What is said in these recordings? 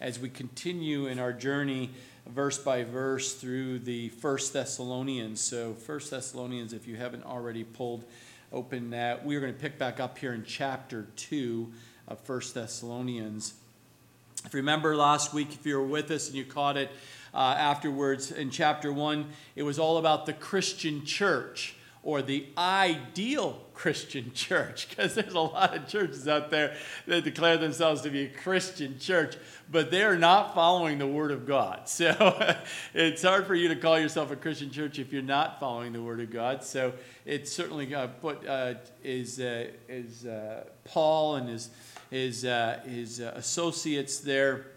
as we continue in our journey verse by verse through the First Thessalonians. So, First Thessalonians, if you haven't already pulled open that, we are going to pick back up here in chapter 2 of First Thessalonians. If you remember last week, if you were with us and you caught it uh, afterwards in chapter 1, it was all about the Christian church or the ideal Christian church, because there's a lot of churches out there that declare themselves to be a Christian church, but they're not following the Word of God. So it's hard for you to call yourself a Christian church if you're not following the Word of God. So it's certainly uh, put uh, is uh, is uh, Paul and his his uh, his uh, associates there.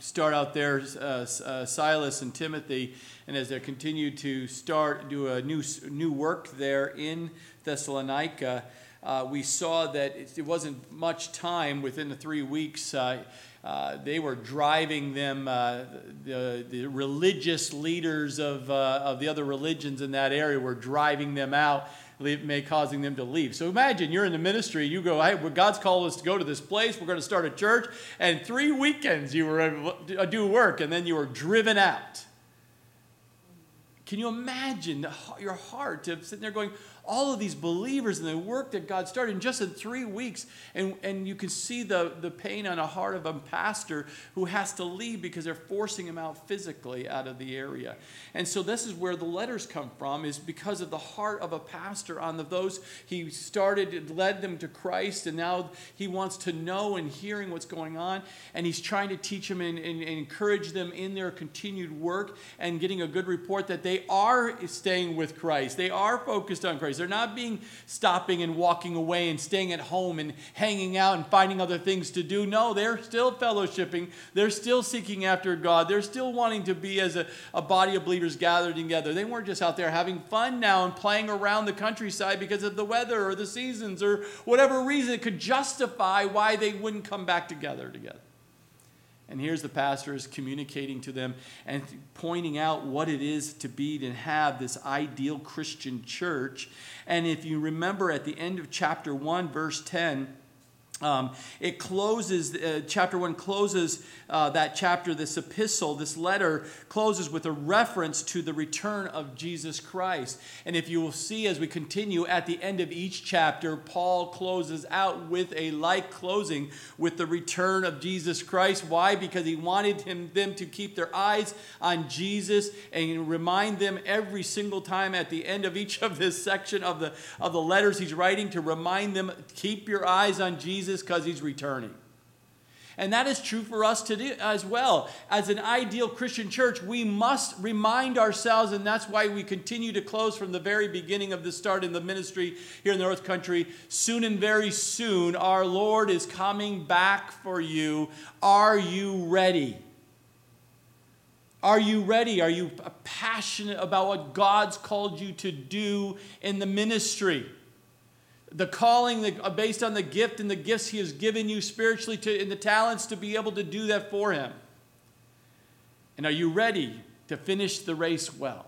Start out there, Silas and Timothy, and as they continue to start do a new new work there in Thessalonica, uh, we saw that it, it, wasn't much time within the three weeks. Uh, uh, they were driving them, uh, the, the religious leaders of, uh, of the other religions in that area were driving them out, may causing them to leave. So imagine you're in the ministry, you go, hey, God's called us to go to this place, we're going to start a church, and three weekends you were able to do work, and then you were driven out. Can you imagine your heart of sitting there going, all of these believers and the work that God started in just in three weeks. And, and you can see the, the pain on the heart of a pastor who has to leave because they're forcing him out physically out of the area. And so this is where the letters come from, is because of the heart of a pastor on the, those he started, led them to Christ, and now he wants to know and hearing what's going on. And he's trying to teach them and, and, and encourage them in their continued work and getting a good report that they are staying with Christ. They are focused on Christ. They're not being stopping and walking away and staying at home and hanging out and finding other things to do. No, they're still fellowshipping. They're still seeking after God. They're still wanting to be as a, a body of believers gathered together. They weren't just out there having fun now and playing around the countryside because of the weather or the seasons or whatever reason it could justify why they wouldn't come back together together. And here's the pastor is communicating to them and pointing out what it is to be to have this ideal Christian church. And if you remember at the end of chapter 1, verse 10, um, it closes, uh, chapter 1 closes uh, that chapter, this epistle, this letter closes with a reference to the return of Jesus Christ. And if you will see as we continue at the end of each chapter, Paul closes out with a like closing with the return of Jesus Christ. Why? Because he wanted him, them to keep their eyes on Jesus and remind them every single time at the end of each of this section of the, of the letters he's writing to remind them, keep your eyes on Jesus because he's returning. And that is true for us today as well. As an ideal Christian church, we must remind ourselves, and that's why we continue to close from the very beginning of the start in the ministry here in the North Country. Soon and very soon, our Lord is coming back for you. Are you ready? Are you ready? Are you passionate about what God's called you to do in the ministry? The calling uh, based on the gift and the gifts he has given you spiritually to, and the talents to be able to do that for him. And are you ready to finish the race well?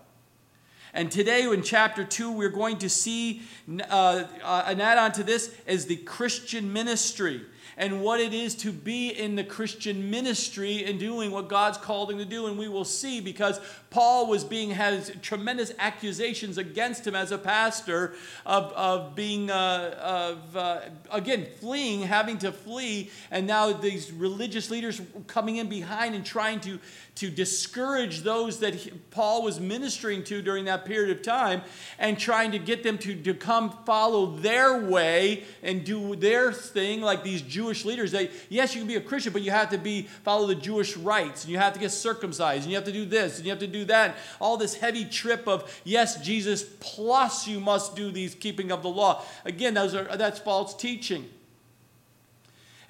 And today, in chapter 2, we're going to see uh, uh, an add on to this as the Christian ministry and what it is to be in the Christian ministry and doing what God's called him to do. And we will see because Paul was being, has tremendous accusations against him as a pastor of, of being, uh, of, uh, again, fleeing, having to flee. And now these religious leaders coming in behind and trying to, to discourage those that he, Paul was ministering to during that period of time and trying to get them to, to come follow their way and do their thing like these Jewish leaders. They, yes, you can be a Christian, but you have to be follow the Jewish rites and you have to get circumcised and you have to do this and you have to do that. All this heavy trip of yes, Jesus plus you must do these keeping of the law. Again, those are that's false teaching.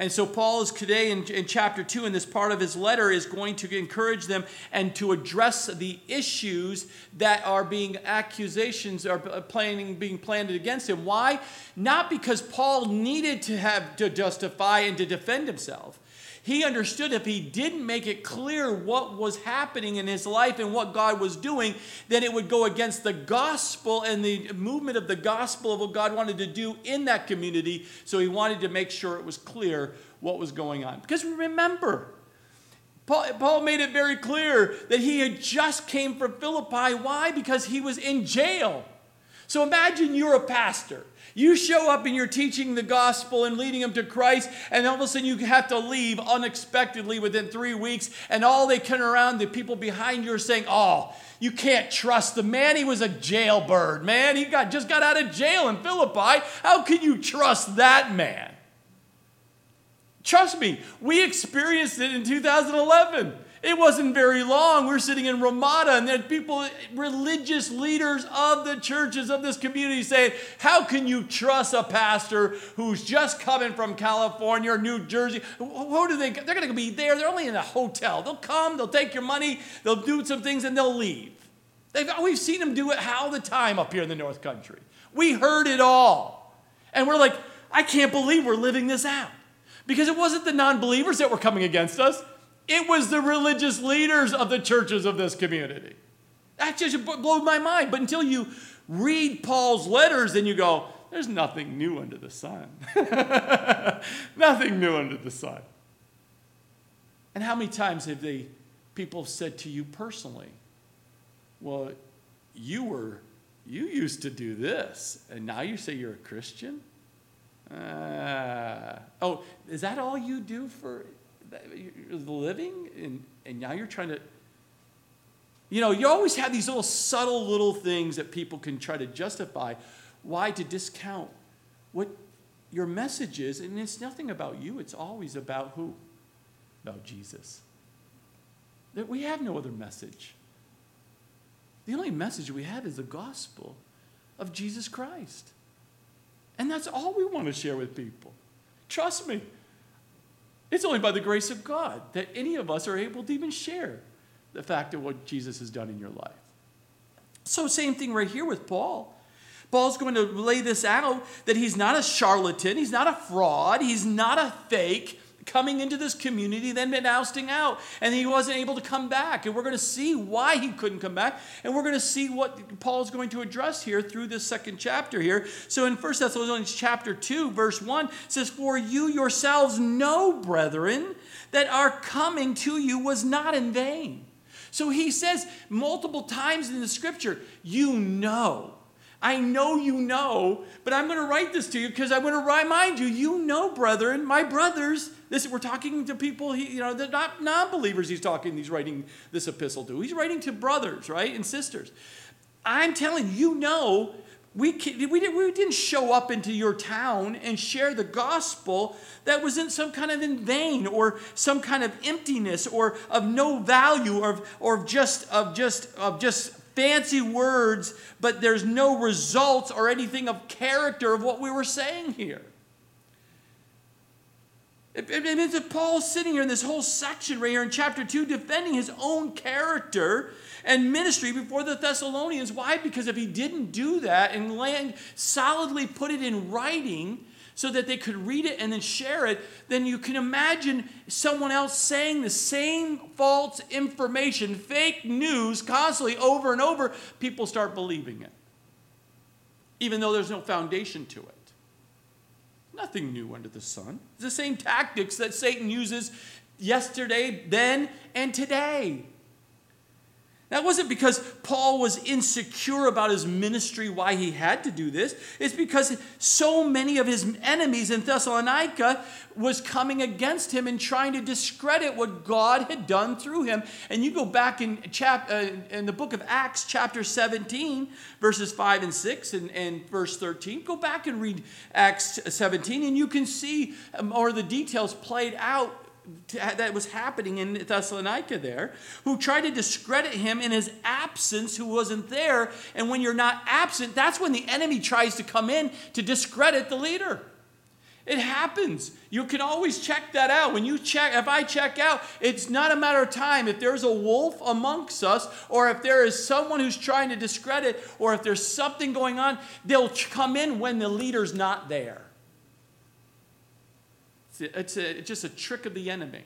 And so, Paul is today in, in, chapter 2, in this part of his letter, is going to encourage them and to address the issues that are being accusations are planning, being planted against him. Why? Not because Paul needed to have to justify and to defend himself. He understood if he didn't make it clear what was happening in his life and what God was doing, then it would go against the gospel and the movement of the gospel of what God wanted to do in that community. So he wanted to make sure it was clear what was going on. Because remember, Paul, made it very clear that he had just came from Philippi. Why? Because he was in jail. So imagine you're a pastor. You show up and you're teaching the gospel and leading them to Christ, and all of a sudden you have to leave unexpectedly within three weeks, and all they turn around, the people behind you are saying, Oh, you can't trust the man. He was a jailbird, man. He got just got out of jail in Philippi. How can you trust that man? Trust me, we experienced it in 2011. It wasn't very long. We're sitting in Ramada, and there people, religious leaders of the churches of this community saying, How can you trust a pastor who's just coming from California or New Jersey? Who do they, they're going to be there. They're only in a hotel. They'll come, they'll take your money, they'll do some things, and they'll leave. They've, we've seen them do it all the time up here in the North Country. We heard it all. And we're like, I can't believe we're living this out. Because it wasn't the non believers that were coming against us, it was the religious leaders of the churches of this community. That just blew my mind. But until you read Paul's letters, then you go, there's nothing new under the sun. nothing new under the sun. And how many times have they people said to you personally, well, you were you used to do this, and now you say you're a Christian? Uh, oh, is that all you do for the living? And, and now you're trying to. You know, you always have these little subtle little things that people can try to justify why to discount what your message is. And it's nothing about you, it's always about who? About Jesus. That we have no other message. The only message we have is the gospel of Jesus Christ. And that's all we want to share with people. Trust me. It's only by the grace of God that any of us are able to even share the fact of what Jesus has done in your life. So, same thing right here with Paul. Paul's going to lay this out that he's not a charlatan, he's not a fraud, he's not a fake, coming into this community, then been ousting out, and he wasn't able to come back. And we're going to see why he couldn't come back, and we're going to see what Paul's going to address here through this second chapter here. So in 1 Thessalonians chapter 2, verse 1 says, For you yourselves know, brethren, that our coming to you was not in vain. So he says multiple times in the scripture, you know. I know you know, but I'm going to write this to you because I'm going to remind you, you know, brethren, my brothers. This we're talking to people, you know, they're not non-believers. He's talking. He's writing this epistle to. He's writing to brothers, right, and sisters. I'm telling you, know, we, we, did, we didn't show up into your town and share the gospel that was in some kind of in vain or some kind of emptiness or of no value or, or just of just of just fancy words, but there's no results or anything of character of what we were saying here. It, it means that Paul's sitting here in this whole section right here in chapter 2 defending his own character and ministry before the Thessalonians. Why? Because if he didn't do that and land solidly put it in writing, so that they could read it and then share it, then you can imagine someone else saying the same false information, fake news, constantly over and over. People start believing it, even though there's no foundation to it. Nothing new under the sun. It's the same tactics that Satan uses yesterday, then, and today. That wasn't because Paul was insecure about his ministry, why he had to do this. It's because so many of his enemies in Thessalonica was coming against him and trying to discredit what God had done through him. And you go back in, chap, uh, in the book of Acts, chapter 17, verses 5 and 6, and, and verse 13. Go back and read Acts 17, and you can see more of the details played out that was happening in Thessalonica there, who tried to discredit him in his absence, who wasn't there. And when you're not absent, that's when the enemy tries to come in to discredit the leader. It happens. You can always check that out. When you check, if I check out, it's not a matter of time. If there's a wolf amongst us, or if there is someone who's trying to discredit, or if there's something going on, they'll come in when the leader's not there. It's, a, just a trick of the enemy.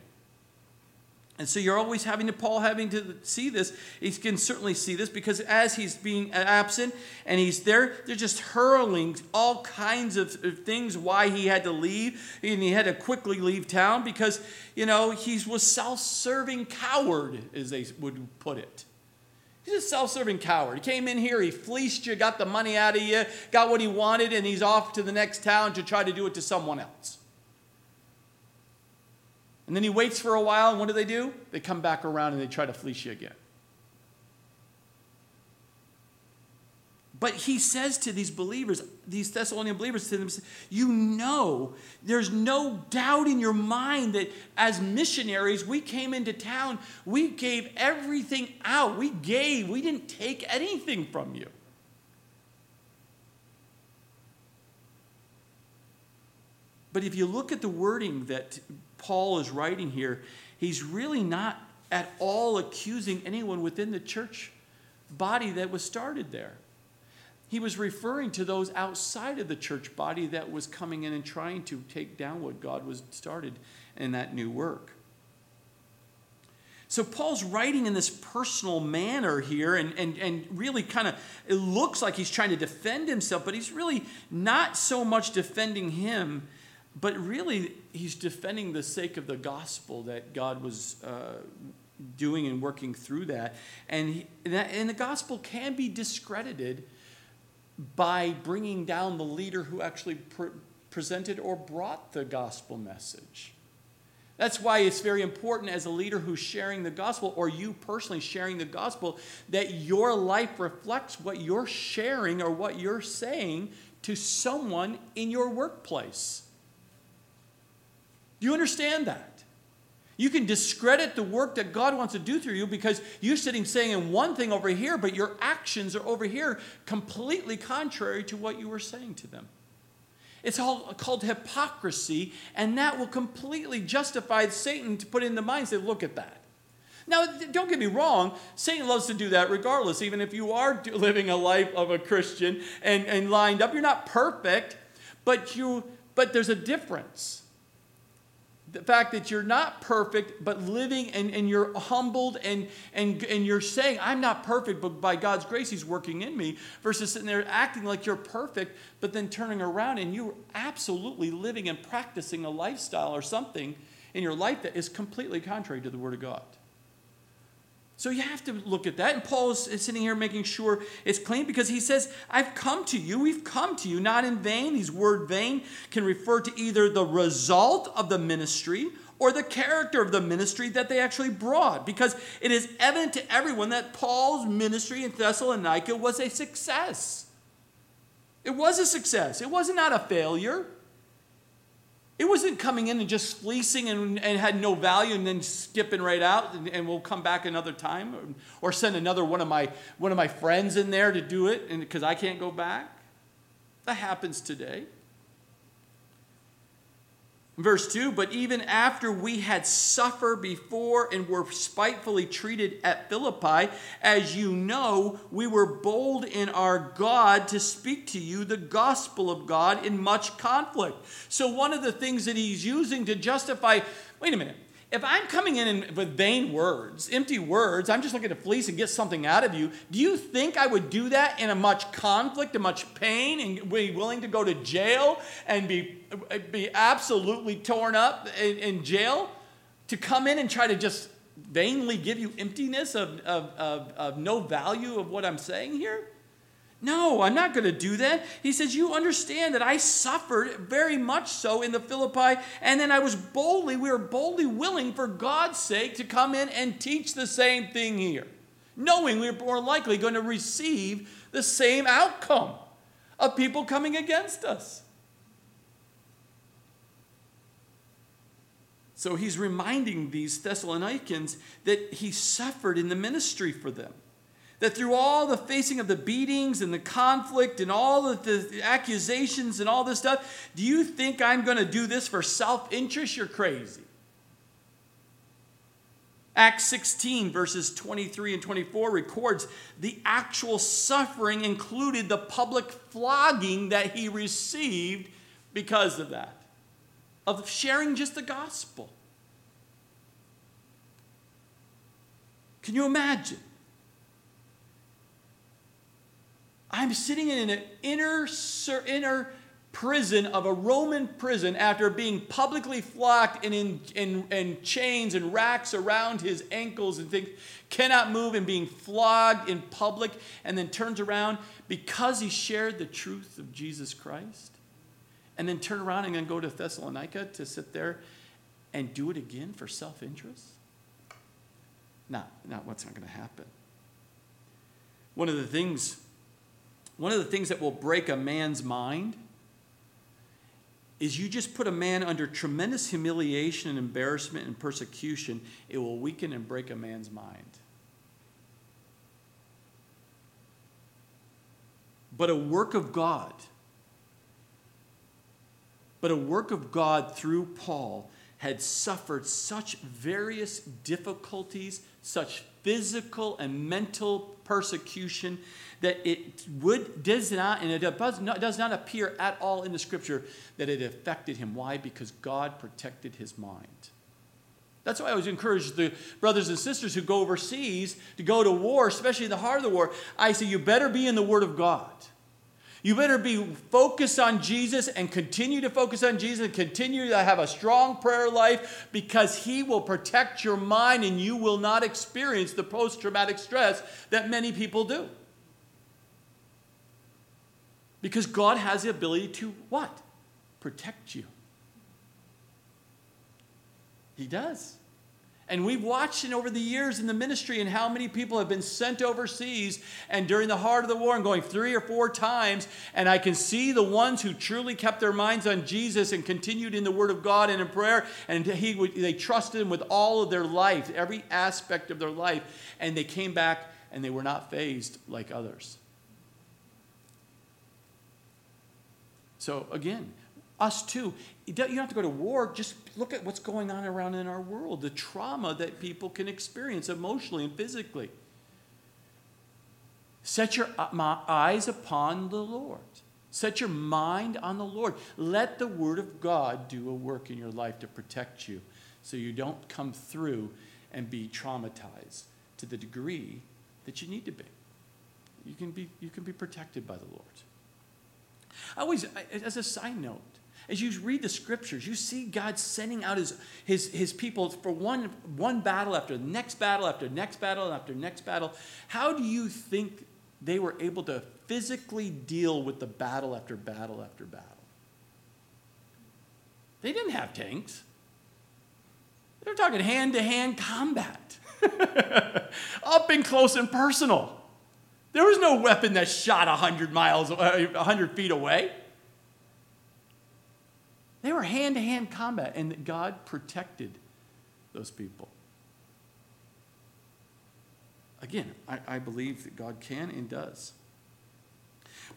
And so you're always having to, Paul having to see this. He can certainly see this because as he's being absent and he's there, they're just hurling all kinds of things why he had to leave. And he had to quickly leave town because, you know, he was self serving coward, as they would put it. He's a self serving coward. He came in here, he fleeced you, got the money out of you, got what he wanted, and he's off to the next town to try to do it to someone else. And then he waits for a while, and what do they do? They come back around and they try to fleece you again. But he says to these believers, these Thessalonian believers, to them, you know, there's no doubt in your mind that as missionaries, we came into town, we gave everything out. We gave, we didn't take anything from you. But if you look at the wording that Paul is writing here, he's really not at all accusing anyone within the church body that was started there. He was referring to those outside of the church body that was coming in and trying to take down what God was started in that new work. So Paul's writing in this personal manner here, and, and, and really kind of, it looks like he's trying to defend himself, but he's really not so much defending him but really, he's defending the sake of the gospel that God was uh, doing and working through that. And, he, and the gospel can be discredited by bringing down the leader who actually pre- presented or brought the gospel message. That's why it's very important as a leader who's sharing the gospel, or you personally sharing the gospel, that your life reflects what you're sharing or what you're saying to someone in your workplace. You understand that? You can discredit the work that God wants to do through you because you're sitting saying one thing over here, but your actions are over here completely contrary to what you were saying to them. It's all called hypocrisy, and that will completely justify Satan to put in the mind say, look at that. Now, don't get me wrong, Satan loves to do that regardless, even if you are living a life of a Christian and, and lined up. You're not perfect, but, you, but there's a difference the fact that you're not perfect, but living and, and you're humbled and, and, and you're saying, I'm not perfect, but by God's grace, He's working in me, versus sitting there acting like you're perfect, but then turning around and you're absolutely living and practicing a lifestyle or something in your life that is completely contrary to the Word of God. So you have to look at that. And Paul is sitting here making sure it's clean because he says, I've come to you. We've come to you, not in vain. These word vain can refer to either the result of the ministry or the character of the ministry that they actually brought. Because it is evident to everyone that Paul's ministry in Thessalonica was a success. It was a success, it was not a failure. It wasn't coming in and just fleecing and, and had no value and then skipping right out and, and we'll come back another time or, or, send another one of my one of my friends in there to do it because I can't go back. That happens today. Verse 2 But even after we had suffered before and were spitefully treated at Philippi, as you know, we were bold in our God to speak to you the gospel of God in much conflict. So, one of the things that he's using to justify wait a minute, if I'm coming in with vain words, empty words, I'm just looking to fleece and get something out of you, do you think I would do that in a much conflict a much pain and be willing to go to jail and be, be absolutely torn up in, in jail to come in and try to just vainly give you emptiness of, of, of, of no value of what I'm saying here? No, I'm not going to do that. He says, You understand that I suffered very much so in the Philippi, and then I was boldly, we were boldly willing for God's sake to come in and teach the same thing here, knowing we were more likely going to receive the same outcome of people coming against us. So he's reminding these Thessalonians that he suffered in the ministry for them. That through all the facing of the beatings and the conflict and all of the accusations and all this stuff, do you think I'm going to do this for self interest? You're crazy. Acts 16, verses 23 and 24, records the actual suffering included the public flogging that he received because of that, of sharing just the gospel. Can you imagine? I'm sitting in an inner, inner prison of a Roman prison after being publicly flogged and in, in, in chains and racks around his ankles and things, cannot move and being flogged in public, and then turns around because he shared the truth of Jesus Christ, and then turn around and then go to Thessalonica to sit there and do it again for self interest? Not, not what's not going to happen. One of the things one of the things that will break a man's mind is you just put a man under tremendous humiliation and embarrassment and persecution, it will weaken and break a man's mind. But a work of God, but a work of God through Paul had suffered such various difficulties, such physical and mental persecution that it would does not and it does not, does not appear at all in the scripture that it affected him. Why? Because god protected his mind. That's why i always encourage the brothers and sisters who go overseas to go to war especially in the heart of the war. I say you better be in the word of god. You better be focused on Jesus and continue to focus on Jesus and continue to have a strong prayer life because He will protect your mind and you will not experience the post traumatic stress that many people do. Because God has the ability to what? Protect you. He does. And we've watched it over the years in the ministry and how many people have been sent overseas and during the heart of the war and going three or four times. And I can see the ones who truly kept their minds on Jesus and continued in the Word of God and in prayer. And he, they trusted Him with all of their life, every aspect of their life. And they came back and they were not fazed like others. So again, us too. You don't have to go to war. Just look at what's going on around in our world, the trauma that people can experience emotionally and physically. Set your uh, eyes upon the Lord. Set your mind on the Lord. Let the Word of God do a work in your life to protect you so you don't come through and be traumatized to the degree that you need to be. You can be, you can be protected by the Lord. I always, as a side note, as you read the scriptures, you see God sending out his, his, his people for one, one battle after the next battle after next battle after next battle. How do you think they were able to physically deal with the battle after battle after battle? They didn't have tanks. They were talking hand to hand combat, up and close and personal. There was no weapon that shot 100 miles, 100 uh, feet away. They were hand to hand combat, and God protected those people. Again, I, I, believe that God can and does.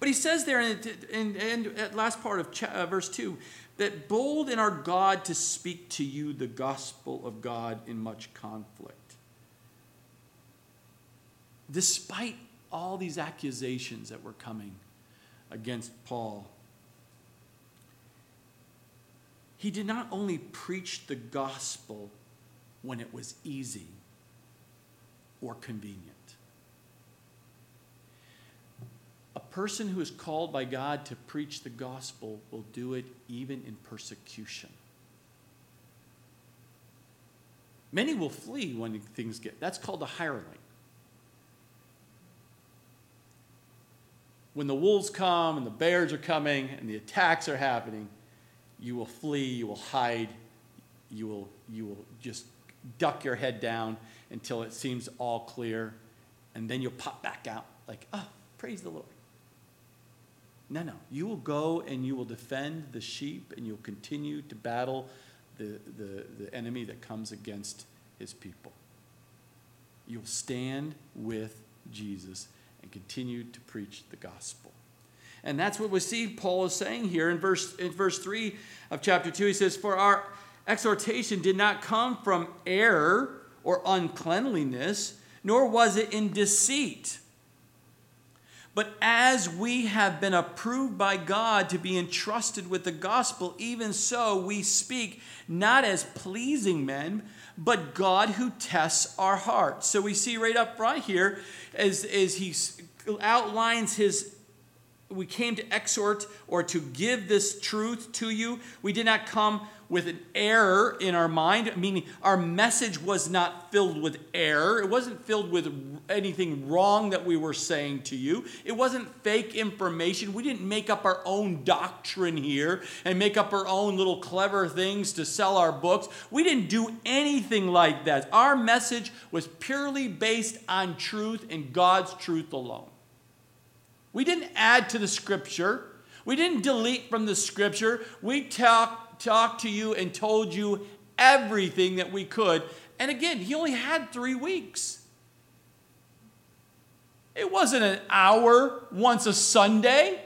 But he says there in, in, in, last part of uh, verse 2 that bold in our God to speak to you the gospel of God in much conflict. Despite all these accusations that were coming against Paul. He did not only preach the gospel when it was easy or convenient. A person who is called by God to preach the gospel will do it even in persecution. Many will flee when things get, that's called a hireling. When the wolves come and the bears are coming and the attacks are happening, you will flee, you will hide, you will, you will just duck your head down until it seems all clear, and then you'll pop back out like, oh, praise the Lord. No, no. You will go and you will defend the sheep and you'll continue to battle the, the, the enemy that comes against his people. You'll stand with Jesus and continued to preach the gospel. And that's what we see Paul is saying here in verse, in verse 3 of chapter 2. He says, For our exhortation did not come from error or uncleanliness, nor was it in deceit. But as we have been approved by God to be entrusted with the gospel, even so we speak not as pleasing men, but God who tests our hearts. So we see right up front here as, as he outlines his we came to exhort or to give this truth to you. We did not come with an error in our mind, meaning our message was not filled with error. It wasn't filled with anything wrong that we were saying to you. It wasn't fake information. We didn't make up our own doctrine here and make up our own little clever things to sell our books. We didn't do anything like that. Our message was purely based on truth and God's truth alone. We didn't add to the scripture. We didn't delete from the scripture. We talked, talked to you and told you everything that we could. And again, he only had three weeks. It wasn't an hour once a Sunday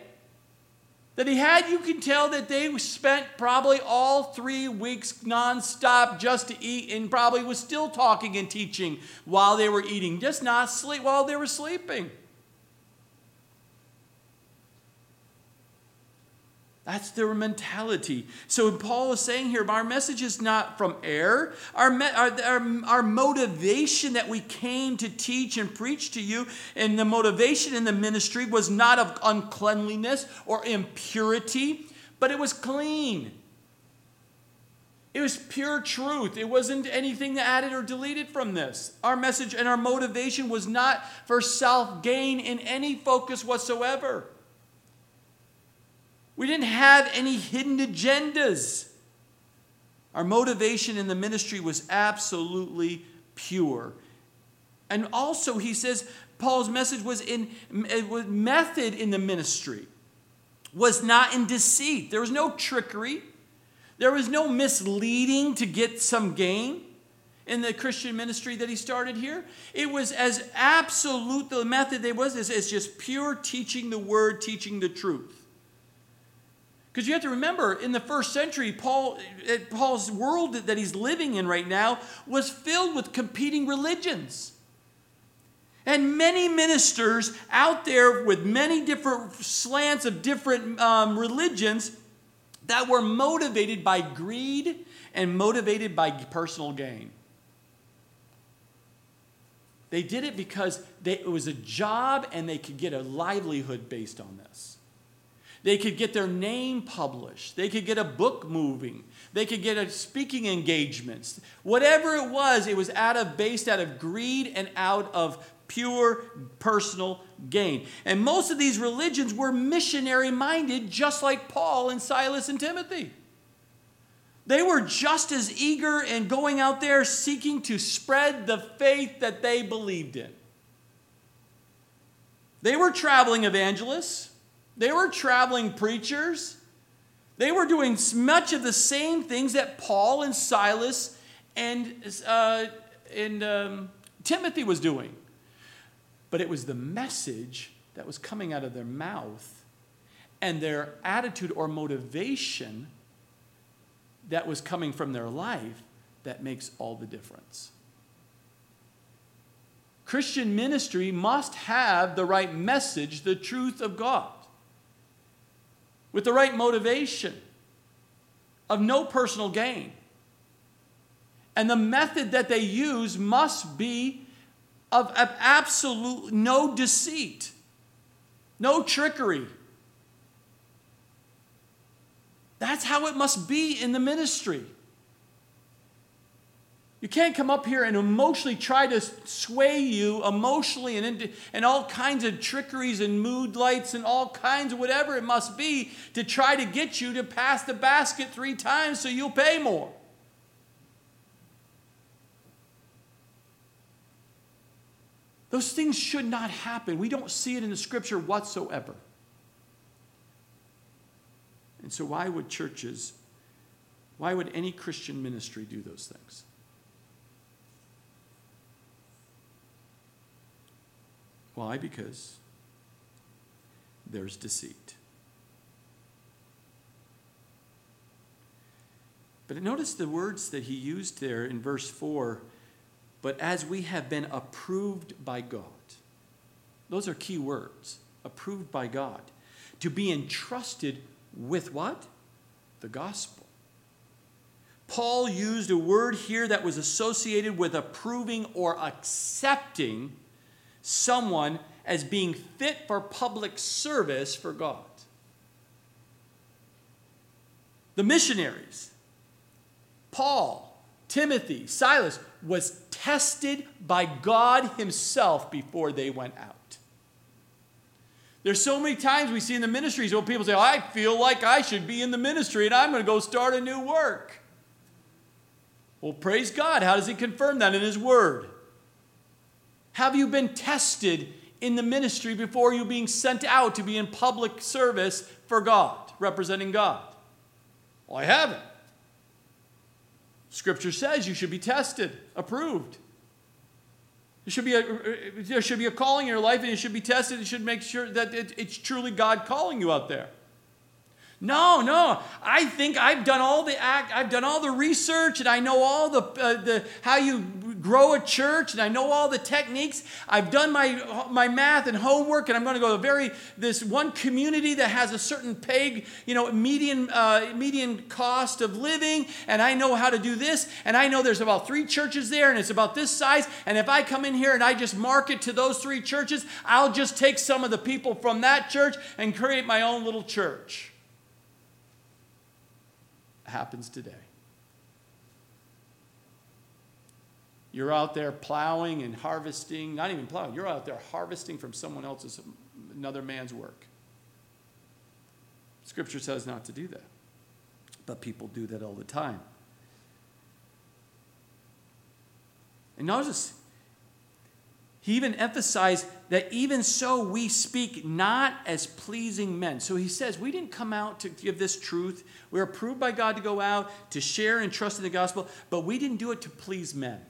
that he had. You can tell that they spent probably all three weeks nonstop just to eat and probably was still talking and teaching while they were eating, just not sleep while they were sleeping. That's their mentality. So Paul is saying here, our message is not from air. Our, our, our, our, motivation that we came to teach and preach to you, and the motivation in the ministry was not of uncleanliness or impurity, but it was clean. It was pure truth. It wasn't anything added or deleted from this. Our message and our motivation was not for self gain in any focus whatsoever. We didn't have any hidden agendas. Our motivation in the ministry was absolutely pure. And also, he says, Paul's message was in was method in the ministry, was not in deceit. There was no trickery. There was no misleading to get some gain in the Christian ministry that he started here. It was as absolute the method they was as, as just pure teaching the word, teaching the truth. Because you have to remember, in the first century, Paul, eh, Paul's world that he's living in right now was filled with competing religions. And many ministers out there with many different slants of different um, religions that were motivated by greed and motivated by personal gain. They did it because they, it was a job and they could get a livelihood based on this. They could get their name published. They could get a book moving. They could get a speaking engagements. Whatever it was, it was out of based out of greed and out of pure personal gain. And most of these religions were missionary minded, just like Paul and Silas and Timothy. They were just as eager and going out there seeking to spread the faith that they believed in. They were traveling evangelists. They were traveling preachers. They were doing much of the same things that Paul and Silas and, uh, and um, Timothy was doing. But it was the message that was coming out of their mouth and their attitude or motivation that was coming from their life that makes all the difference. Christian ministry must have the right message, the truth of God with the right motivation of no personal gain. And the method that they use must be of, absolute no deceit, no trickery. That's how it must be in the ministry. You can't come up here and emotionally try to sway you emotionally and, into, and all kinds of trickeries and mood lights and all kinds of whatever it must be to try to get you to pass the basket three times so you'll pay more. Those things should not happen. We don't see it in the scripture whatsoever. And so, why would churches, why would any Christian ministry do those things? Why? Because there's deceit. But notice the words that he used there in verse 4 but as we have been approved by God. Those are key words approved by God. To be entrusted with what? The gospel. Paul used a word here that was associated with approving or accepting someone as being fit for public service for God. The missionaries, Paul, Timothy, Silas, was tested by God Himself before they went out. There's so many times we see in the ministries where people say, I feel like I should be in the ministry and I'm going to go start a new work. Well, praise God. How does He confirm that in His Word? Have you been tested in the ministry before you being sent out to be in public service for God, representing God? Well, I haven't. Scripture says you should be tested, approved. There should, be a, there should be a calling in your life and it should be tested. It should make sure that it, it's truly God calling you out there. No, no. I think I've done all the act, I've done all the research, and I know all the, uh, the how you grow a church, and I know all the techniques. I've done my my math and homework, and I'm going to go to very this one community that has a certain peg, you know, median uh, median cost of living, and I know how to do this, and I know there's about three churches there, and it's about this size. And if I come in here and I just market to those three churches, I'll just take some of the people from that church and create my own little church happens today. You're out there plowing and harvesting, not even plowing, you're out there harvesting from someone else's, another man's work. Scripture says not to do that, but people do that all the time. And notice, he even emphasized that even so we speak not as pleasing men. So he says, we didn't come out to give this truth. We are approved by God to go out, to share and trust in the gospel, but we didn't do it to please men.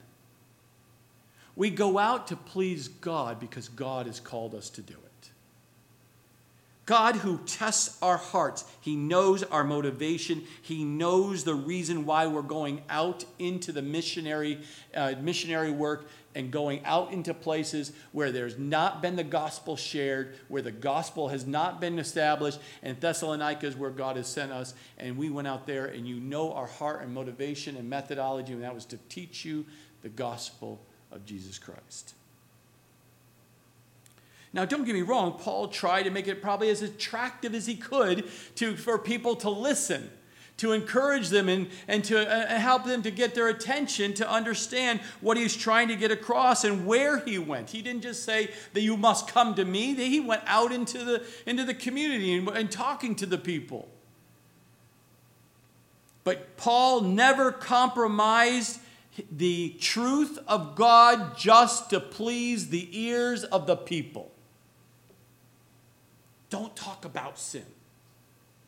We go out to please God because God has called us to do it. God, who tests our hearts, He knows our motivation. He knows the reason why we're going out into the missionary, uh, missionary work and going out into places where there's not been the gospel shared, where the gospel has not been established. And Thessalonica is where God has sent us. And we went out there, and you know our heart and motivation and methodology, and that was to teach you the gospel of Jesus Christ. Now, don't get me wrong, Paul tried to make it probably as attractive as he could to, for people to listen, to encourage them and, and to uh, help them to get their attention to understand what he was trying to get across and where he went. He didn't just say that you must come to me, he went out into the, into the community and, and talking to the people. But Paul never compromised the truth of God just to please the ears of the people. Don't talk about sin.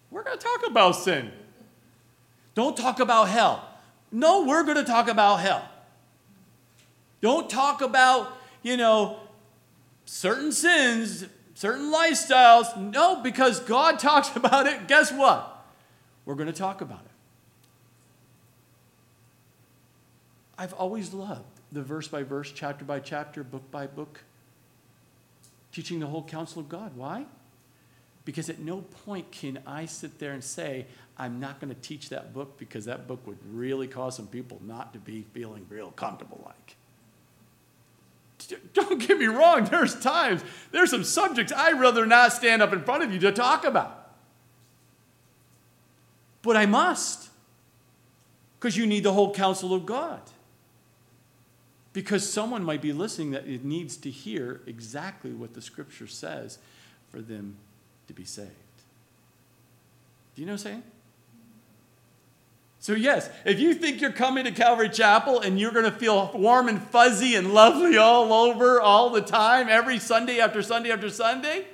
We're going to talk about sin. Don't talk about hell. No, we're going to talk about hell. Don't talk about, you know, certain sins, certain lifestyles. No, because God talks about it. Guess what? We're going to talk about it. I've always loved the verse by verse, chapter by chapter, book by book, teaching the whole counsel of God. Why? Because at no point can I sit there and say, I'm not going to teach that book because that book would really cause some people not to be feeling real comfortable like. Don't get me wrong, there's times, there's some subjects I'd rather not stand up in front of you to talk about. But I must, because you need the whole counsel of God. Because someone might be listening that it needs to hear exactly what the scripture says for them to be saved. Do you know what I'm saying? So, yes, if you think you're coming to Calvary Chapel and you're going to feel warm and fuzzy and lovely all over all the time, every Sunday after Sunday after Sunday,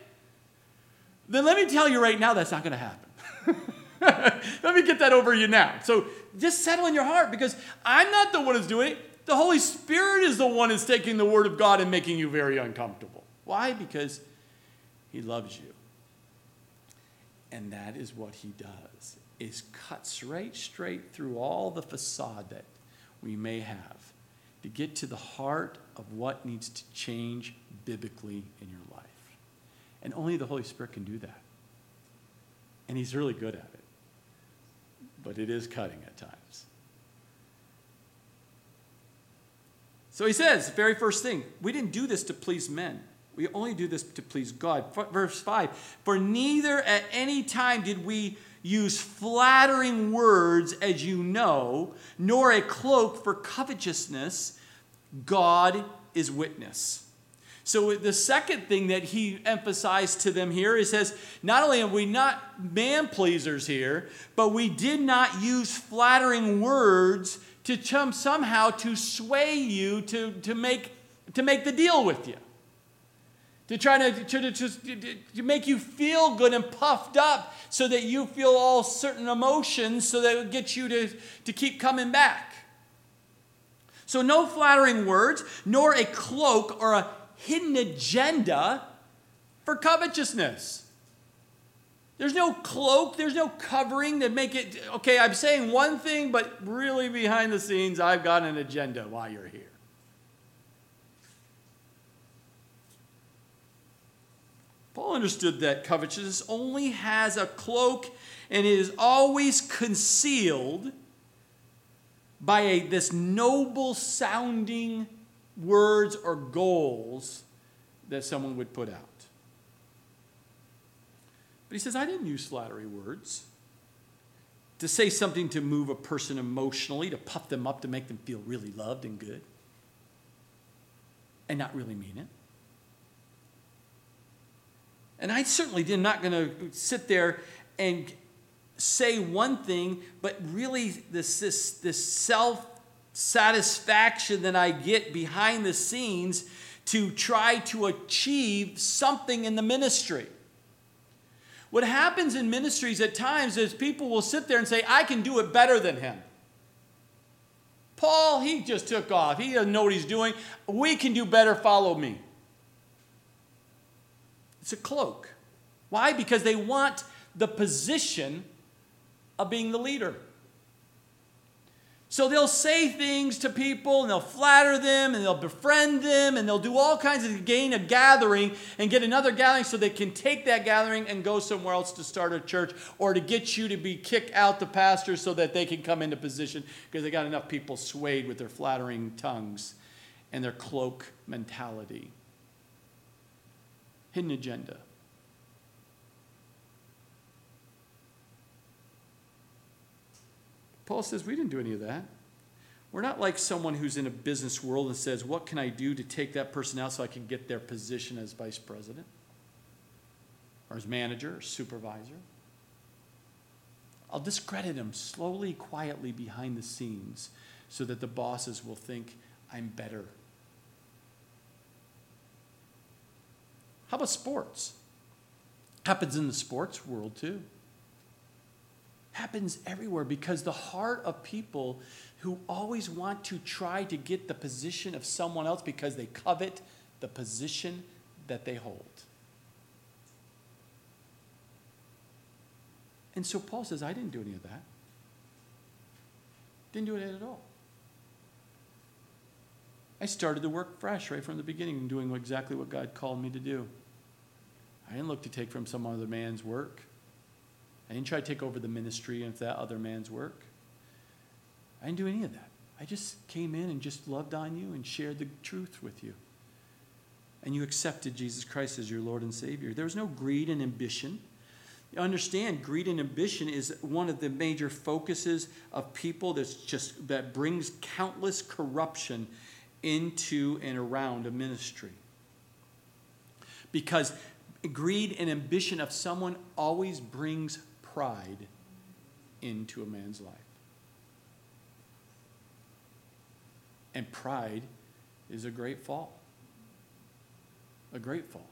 then let me tell you right now that's not going to happen. let me get that over you now. So, just settle in your heart because I'm not the one who's doing it. The Holy Spirit is the one who's taking the Word of God and making you very uncomfortable. Why? Because He loves you. And that is what he does, is cuts right straight through all the facade that we may have to get to the heart of what needs to change biblically in your life. And only the Holy Spirit can do that. And he's really good at it. But it is cutting at times. So he says, the very first thing, we didn't do this to please men. We only do this to please God. Verse 5 For neither at any time did we use flattering words, as you know, nor a cloak for covetousness. God is witness. So the second thing that he emphasized to them here is says, not only are we not man pleasers here, but we did not use flattering words to somehow to sway you to, to, make, to make the deal with you to try to, to, to, to, make you feel good and puffed up so that you feel all certain emotions so that it gets you to, to keep coming back. So, no flattering words, nor a cloak or a hidden agenda for covetousness. There's no cloak, there's no covering that make it, okay, I'm saying one thing, but really behind the scenes, I've got an agenda while you're here. Paul understood that covetousness only has a cloak and it is always concealed by a, this noble sounding words or goals that someone would put out. But he says, I didn't use flattery words to say something to move a person emotionally, to puff them up, to make them feel really loved and good, and not really mean it. And I certainly am not going to sit there and say one thing, but really this, this, this self satisfaction that I get behind the scenes to try to achieve something in the ministry. What happens in ministries at times is people will sit there and say, I can do it better than him. Paul, he just took off. He doesn't know what he's doing. We can do better. Follow me. It's a cloak. Why? Because they want the position of being the leader. So they'll say things to people and they'll flatter them and they'll befriend them and they'll do all kinds of gain a gathering and get another gathering so they can take that gathering and go somewhere else to start a church or to get you to be kicked out the pastor so that they can come into position because they got enough people swayed with their flattering tongues and their cloak mentality hidden agenda. Paul says, We didn't do any of that. We're not like someone who's in a business world and says, What can I do to take that person out so I can get their position as vice president or as manager or supervisor? I'll discredit him slowly, quietly behind the scenes so that the bosses will think I'm better How about sports? Happens in the sports world too. Happens everywhere because the heart of people who always want to try to get the position of someone else because they covet the position that they hold. And so Paul says, I didn't do any of that. Didn't do it at all. I started to work fresh right from the beginning doing exactly what God called me to do. I didn't look to take from some other man's work. I didn't try to take over the ministry of that other man's work. I didn't do any of that. I just came in and just loved on you and shared the truth with you. And you accepted Jesus Christ as your Lord and Savior. There was no greed and ambition. You understand, greed and ambition is one of the major focuses of people that's just that brings countless corruption into and around a ministry. Because greed and ambition of someone always brings pride into a man's life. And pride is a great fall. A great fall.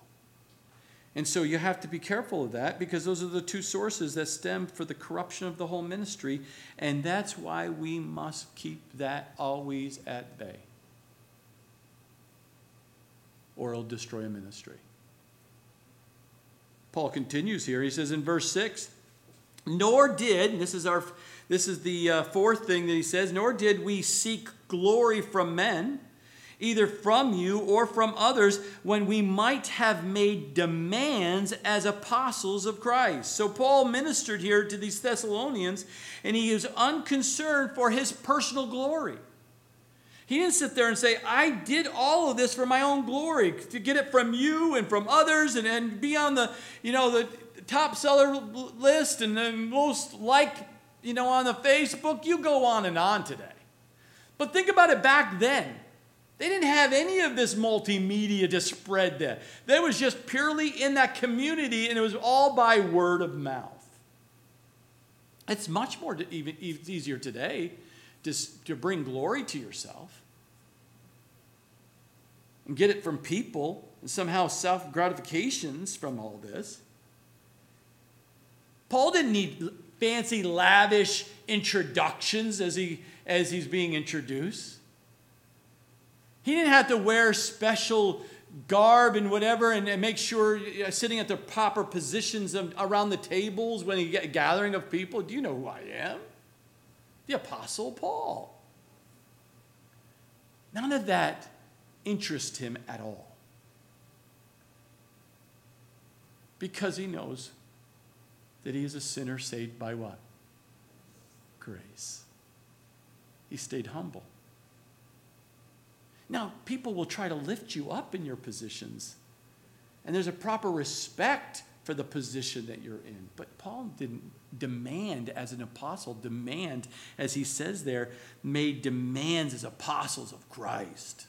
And so you have to be careful of that because those are the two sources that stem for the corruption of the whole ministry. And that's why we must keep that always at bay. Or it'll destroy a ministry. Paul continues here. He says in verse 6, nor did, this is our this is the uh, fourth thing that he says, nor did we seek glory from men, either from you or from others, when we might have made demands as apostles of Christ. So Paul ministered here to these Thessalonians, and he is unconcerned for his personal glory. He didn't sit there and say, I did all of this for my own glory, to get it from you and from others and, and be on the, you know, the top seller list and the most liked, you know, on the Facebook. You go on and on today. But think about it back then. They didn't have any of this multimedia to spread that. That was just purely in that community, and it was all by word of mouth. It's much more even, easier today to, to bring glory to yourself and get it from people and somehow self gratifications from all this. Paul didn't need fancy, lavish introductions as, he, as he's being introduced. He didn't have to wear special garb and whatever and, and make sure uh, sitting at the proper positions of, around the tables when you get a gathering of people. Do you know who I am? The Apostle Paul. None of that interests him at all. Because he knows that he is a sinner saved by what? Grace. He stayed humble. Now, people will try to lift you up in your positions, and there's a proper respect for the position that you're in. But Paul didn't demand as an apostle, demand, as he says there, made demands as apostles of Christ.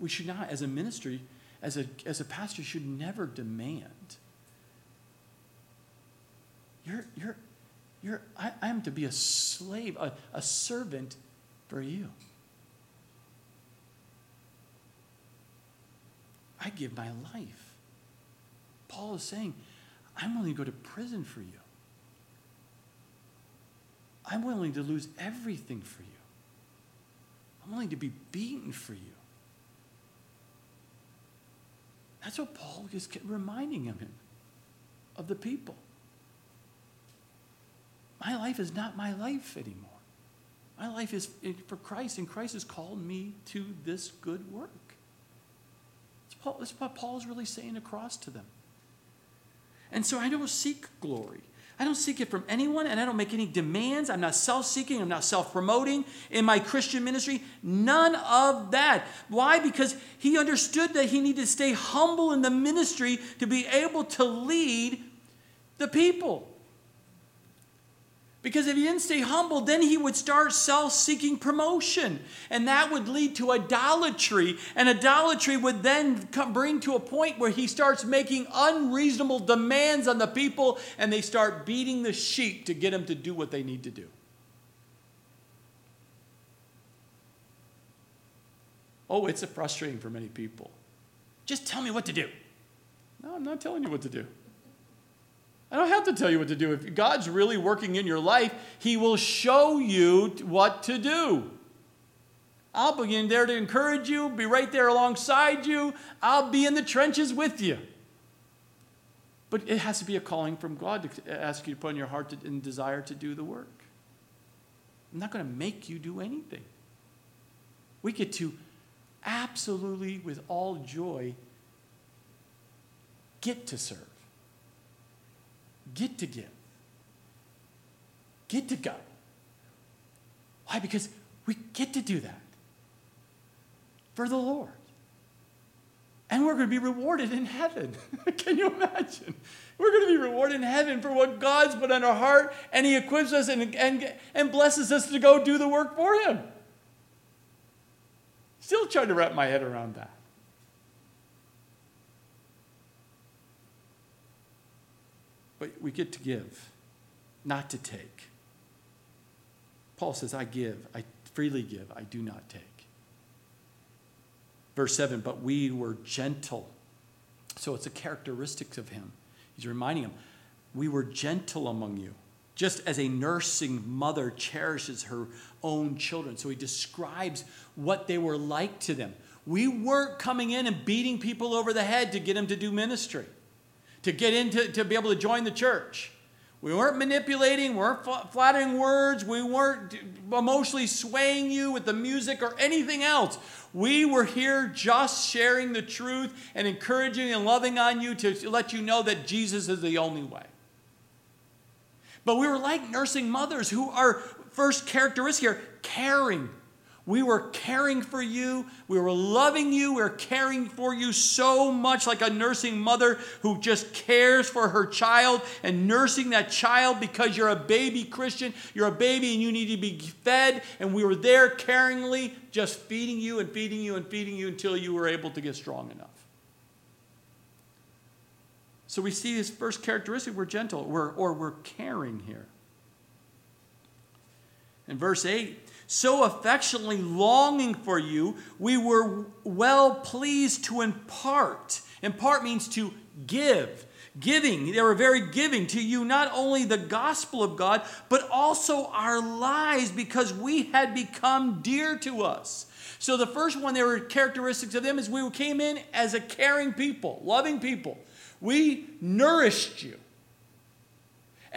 We should not, as a ministry, as a, as a pastor, should never demand. You're, you're, you're, I, I am to be a slave, a, a servant for you. I give my life. Paul is saying, I'm willing to go to prison for you. I'm willing to lose everything for you. I'm willing to be beaten for you. That's what Paul is reminding him of the people. My life is not my life anymore. My life is for Christ, and Christ has called me to this good work. That's, what Paul is really saying across to them. And so I don't seek glory. I don't seek it from anyone, and I don't make any demands. I'm not self seeking. I'm not self promoting in my Christian ministry. None of that. Why? Because he understood that he needed to stay humble in the ministry to be able to lead the people. Because if he didn't stay humble, then he would start self seeking promotion. And that would lead to idolatry. And idolatry would then come, bring to a point where he starts making unreasonable demands on the people and they start beating the sheep to get them to do what they need to do. Oh, it's frustrating for many people. Just tell me what to do. No, I'm not telling you what to do. I don't have to tell you what to do. If God's really working in your life, He will show you what to do. I'll be in there to encourage you, be right there alongside you. I'll be in the trenches with you. But it has to be a calling from God to uh, ask you to put in your heart and desire to do the work. I'm not going to make you do anything. We get to absolutely, with all joy, get to serve get to give, get to go. Why? Because we get to do that for the Lord. And we're going to be rewarded in heaven. Can you imagine? We're going to be rewarded in heaven for what God's put on our heart, and He equips us and, and, and blesses us to go do the work for Him. Still trying to wrap my head around that. But we get to give, not to take. Paul says, I give, I freely give, I do not take. Verse 7 But we were gentle. So it's a characteristic of him. He's reminding him, We were gentle among you, just as a nursing mother cherishes her own children. So he describes what they were like to them. We weren't coming in and beating people over the head to get them to do ministry to get into to be able to join the church. We weren't manipulating, we weren't flattering words, we weren't emotionally swaying you with the music or anything else. We were here just sharing the truth and encouraging and loving on you to let you know that Jesus is the only way. But we were like nursing mothers who are first characteristic here caring. We were caring for you. We were loving you. We were caring for you so much, like a nursing mother who just cares for her child and nursing that child because you're a baby Christian. You're a baby and you need to be fed. And we were there caringly, just feeding you and feeding you and feeding you until you were able to get strong enough. So we see this first characteristic we're gentle, we're, or we're caring here. In verse 8, so affectionately longing for you, we were well pleased to impart. Impart means to give. Giving. They were very giving to you, not only the gospel of God, but also our lives because we had become dear to us. So the first one, there were characteristics of them is we came in as a caring people, loving people. We nourished you.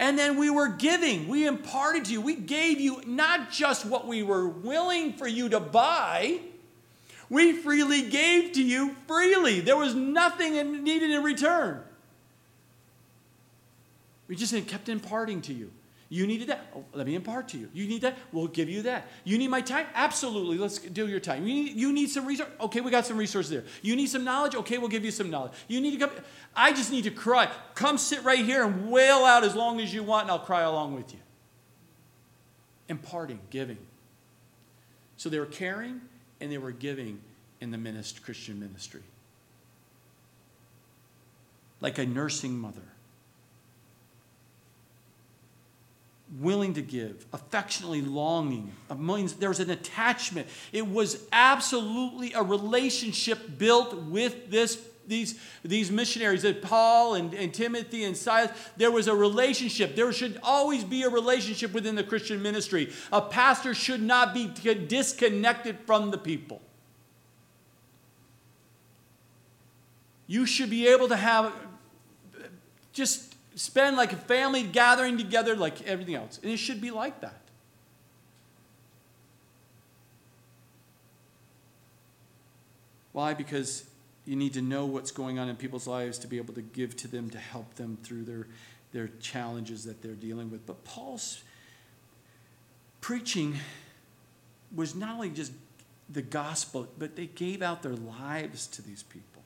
And then we were giving, we imparted to you, we gave you not just what we were willing for you to buy, we freely gave to you freely. There was nothing needed in return. We just kept imparting to you. You needed that. Oh, let me impart to you. You need that. We'll give you that. You need my time? Absolutely. Let's do your time. You need, you need some resources? Okay, we got some resources there. You need some knowledge? Okay, we'll give you some knowledge. You need to come. I just need to cry. Come sit right here and wail out as long as you want, and I'll cry along with you. Imparting, giving. So they were caring and they were giving in the ministry, Christian ministry. Like a nursing mother willing to give, affectionately longing. There was an attachment. It was absolutely a relationship built with this. These, these missionaries, that Paul and, and Timothy and Silas, there was a relationship. There should always be a relationship within the Christian ministry. A pastor should not be disconnected from the people. You should be able to have just spend like a family gathering together like everything else. And it should be like that. Why? Because you need to know what's going on in people's lives to be able to give to them to help them through their, their challenges that they're dealing with. But Paul's preaching was not only just the gospel, but they gave out their lives to these people.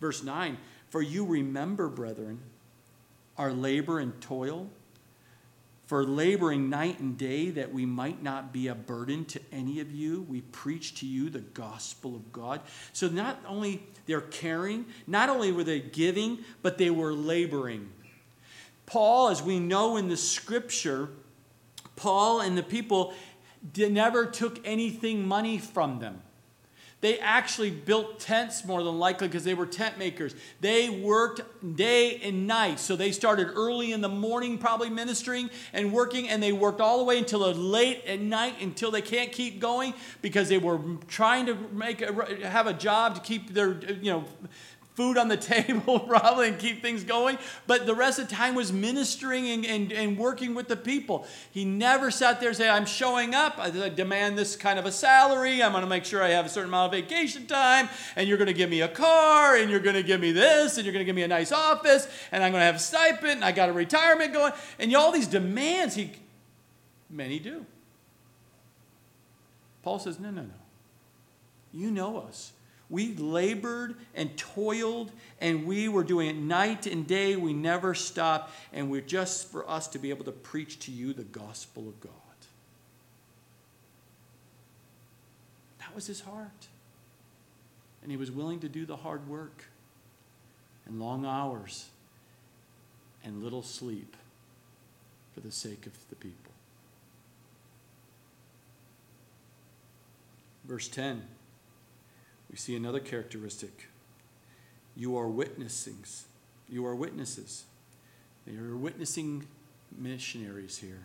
Verse 9 For you remember, brethren, our labor and toil, for laboring night and day that we might not be a burden to any of you. We preach to you the gospel of God. So not only they're caring, not only were they giving, but they were laboring. Paul, as we know in the scripture, Paul and the people never took anything money from them. They actually built tents more than likely because they were tent makers. They worked day and night. So they started early in the morning, probably ministering and working, and they worked all the way until late at night until they can't keep going because they were trying to make a, have a job to keep their you know food on the table probably and keep things going. But the rest of the time was ministering and, and, and working with the people. He never sat there and said, I'm showing up. I demand this kind of a salary. I'm going to make sure I have a certain amount of vacation time. And you're going to give me a car. And you're going to give me this. And you're going to give me a nice office. And I'm going to have a stipend. And I got a retirement going. And all these demands, he, many do. Paul says, no, no, no. You know us. We labored and toiled, and we were doing it night and day. We never stopped, and we're just for us to be able to preach to you the gospel of God. That was his heart. And he was willing to do the hard work and long hours and little sleep for the sake of the people. Verse 10 we see another characteristic. You are witnessing. You are witnesses. They are witnessing missionaries here.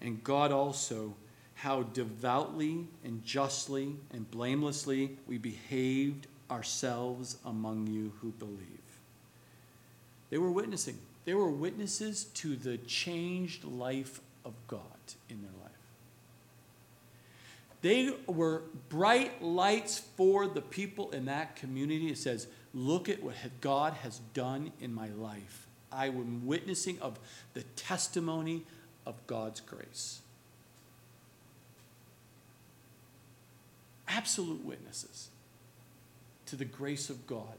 And God also, how devoutly and justly and blamelessly we behaved ourselves among you who believe. They were witnessing. They were witnesses to the changed life of God in their life. They were bright lights for the people in that community. It says, Look at what God has done in my life. I am witnessing of the testimony of God's grace. Absolute witnesses to the grace of God,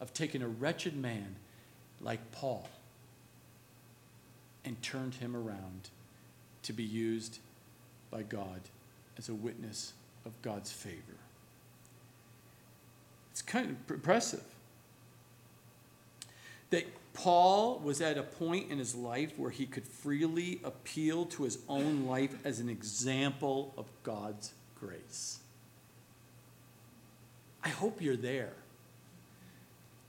of taking a wretched man like Paul and turned him around to be used by God as a witness of God's favor. It's kind of impressive that Paul was at a point in his life where he could freely appeal to his own life as an example of God's grace. I hope you're there.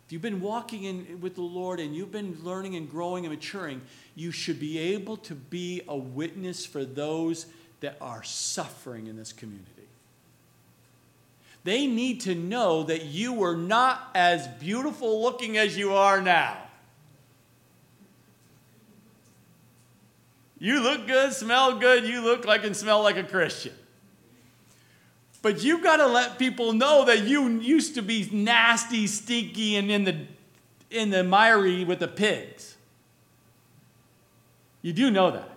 If you've been walking in with the Lord and you've been learning and growing and maturing, you should be able to be a witness for those that are suffering in this community. They need to know that you were not as beautiful looking as you are now. You look good, smell good, you look like and smell like a Christian. But you've got to let people know that you used to be nasty, stinky, and in the, in the miry with the pigs. You do know that.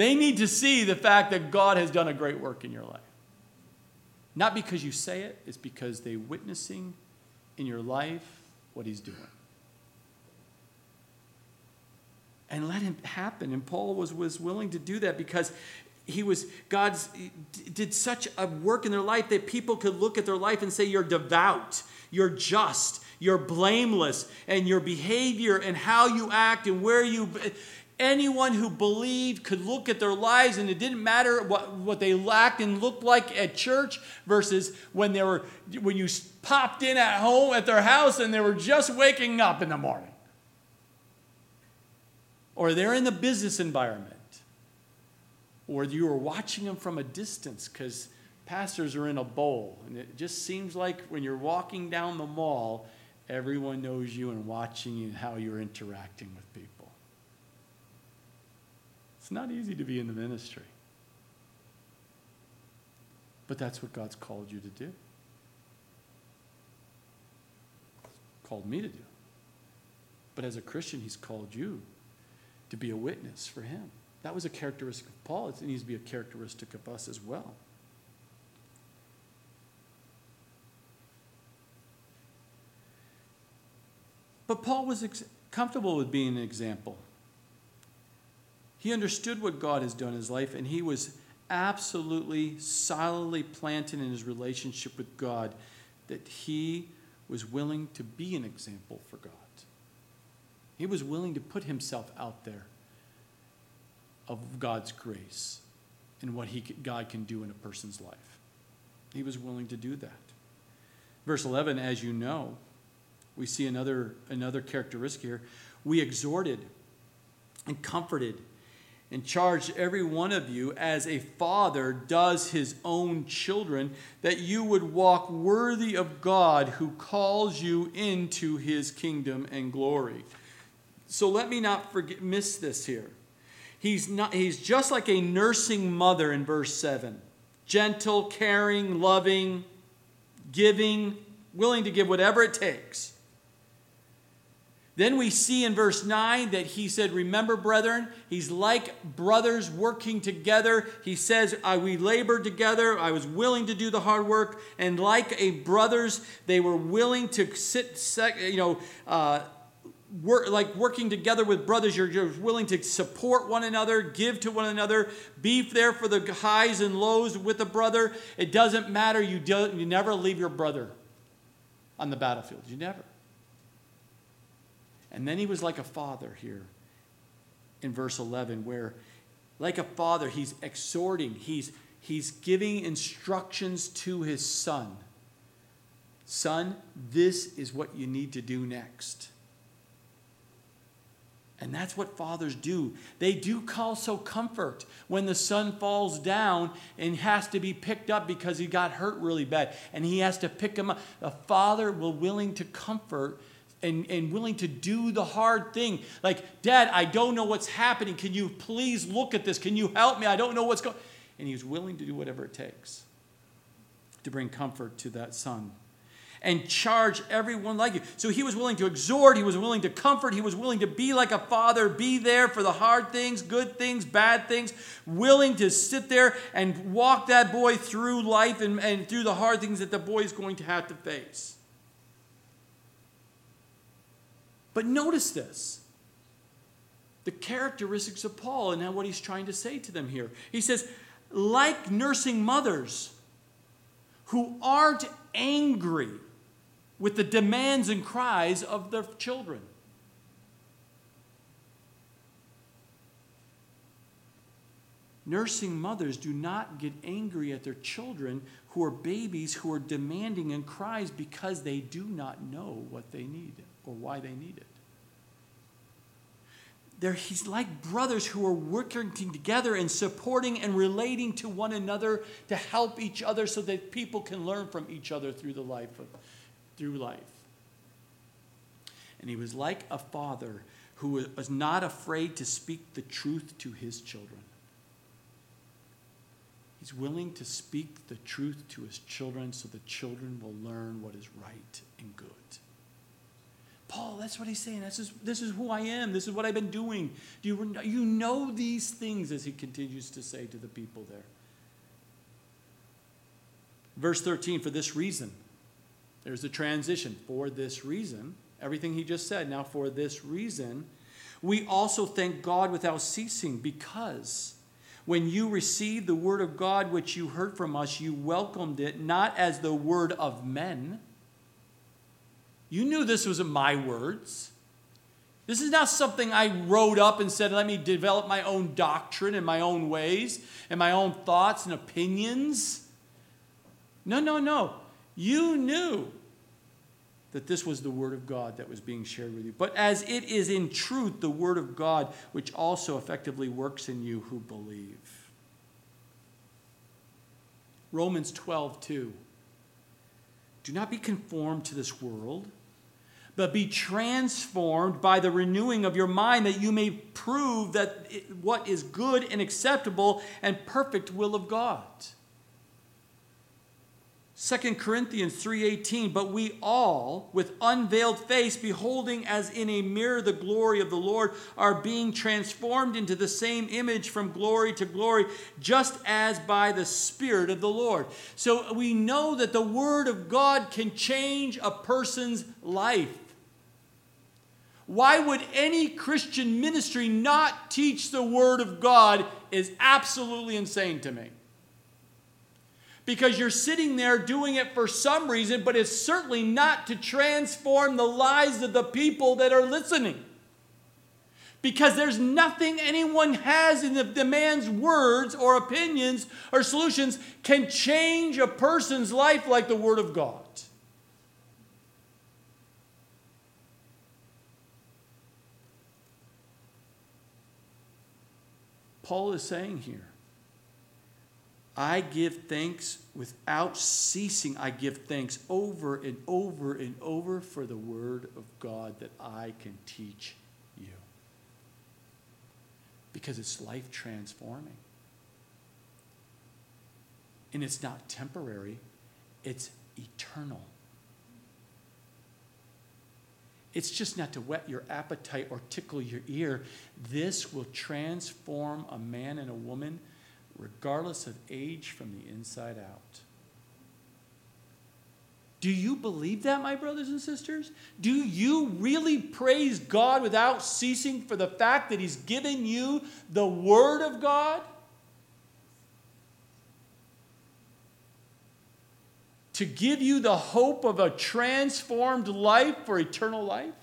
They need to see the fact that God has done a great work in your life. Not because you say it, it's because they're witnessing in your life what He's doing. And let Him happen. And Paul was, was willing to do that because he was god's did such a work in their life that people could look at their life and say you're devout you're just you're blameless and your behavior and how you act and where you anyone who believed could look at their lives and it didn't matter what, what they lacked and looked like at church versus when they were when you popped in at home at their house and they were just waking up in the morning. Or they're in the business environment. Or you were watching them from a distance because pastors are in a bowl and it just seems like when you're walking down the mall everyone knows you and watching you and how you're interacting with people it's not easy to be in the ministry. But that's what God's called you to do. Called me to do. But as a Christian, He's called you to be a witness for Him. That was a characteristic of Paul. It needs to be a characteristic of us as well. But Paul was ex- comfortable with being an example. He understood what God has done in his life, and he was absolutely solidly planted in his relationship with God that he was willing to be an example for God. He was willing to put himself out there of God's grace and what he, God can do in a person's life. He was willing to do that. Verse 11, as you know, we see another, another characteristic here. We exhorted and comforted and charged every one of you as a father does his own children, that you would walk worthy of God who calls you into his kingdom and glory. So let me not forget, miss this here. He's, not, he's just like a nursing mother in verse 7 gentle, caring, loving, giving, willing to give whatever it takes. Then we see in verse 9 that he said, Remember, brethren, he's like brothers working together. He says, We labored together. I was willing to do the hard work. And like a brothers, they were willing to sit, you know, uh, work, like working together with brothers. You're, you're willing to support one another, give to one another, be there for the highs and lows with a brother. It doesn't matter. You, do, you never leave your brother on the battlefield. You never. And then he was like a father here in verse 11, where, like a father, he's exhorting, he's, he's giving instructions to his son. Son, this is what you need to do next. And that's what fathers do. They do also comfort when the son falls down and has to be picked up because he got hurt really bad and he has to pick him up. A father will willing to comfort and, and willing to do the hard thing. Like, Dad, I don't know what's happening. Can you please look at this? Can you help me? I don't know what's going And he was willing to do whatever it takes to bring comfort to that son. and charge everyone like you. So he was willing to exhort, he was willing to comfort, he was willing to be like a father, be there for the hard things, good things, bad things, willing to sit there and walk that boy through life and, and through the hard things that the boy is going to have to face. But notice this the characteristics of Paul and what he's trying to say to them here. He says, like nursing mothers who aren't angry with the demands and cries of their children. Nursing mothers do not get angry at their children who are babies who are demanding and cries because they do not know what they need or why they need it. They're, he's like brothers who are working together and supporting and relating to one another to help each other so that people can learn from each other through the life of, through life. And he was like a father who was not afraid to speak the truth to his children. He's willing to speak the truth to his children so the children will learn what is right and good. Paul, that's what he's saying. This is, this is who I am. This is what I've been doing. Do you, you know these things as he continues to say to the people there. Verse 13, for this reason. There's the transition. For this reason. Everything he just said. Now, for this reason, we also thank God without ceasing because when you received the word of God which you heard from us, you welcomed it not as the word of men you knew this wasn't my words. This is not something I wrote up and said, let me develop my own doctrine and my own ways and my own thoughts and opinions. No, no, no. You knew that this was the Word of God that was being shared with you. But as it is in truth the Word of God, which also effectively works in you who believe. Romans 12, 2. Do not be conformed to this world but be transformed by the renewing of your mind that you may prove that it, what is good and acceptable and perfect will of God. 2 Corinthians 3:18 but we all with unveiled face beholding as in a mirror the glory of the Lord are being transformed into the same image from glory to glory just as by the spirit of the Lord. So we know that the word of God can change a person's life. Why would any Christian ministry not teach the word of God is absolutely insane to me because you're sitting there doing it for some reason, but it's certainly not to transform the lives of the people that are listening. Because there's nothing anyone has in the demands words or opinions or solutions can change a person's life like the Word of God. Paul is saying here I give thanks without ceasing. I give thanks over and over and over for the word of God that I can teach you. Because it's life transforming. And it's not temporary, it's eternal. It's just not to whet your appetite or tickle your ear. This will transform a man and a woman regardless of age from the inside out. Do you believe that, my brothers and sisters? Do you really praise God without ceasing for the fact that He's given you the Word of God? To give you the hope of a transformed life for eternal life?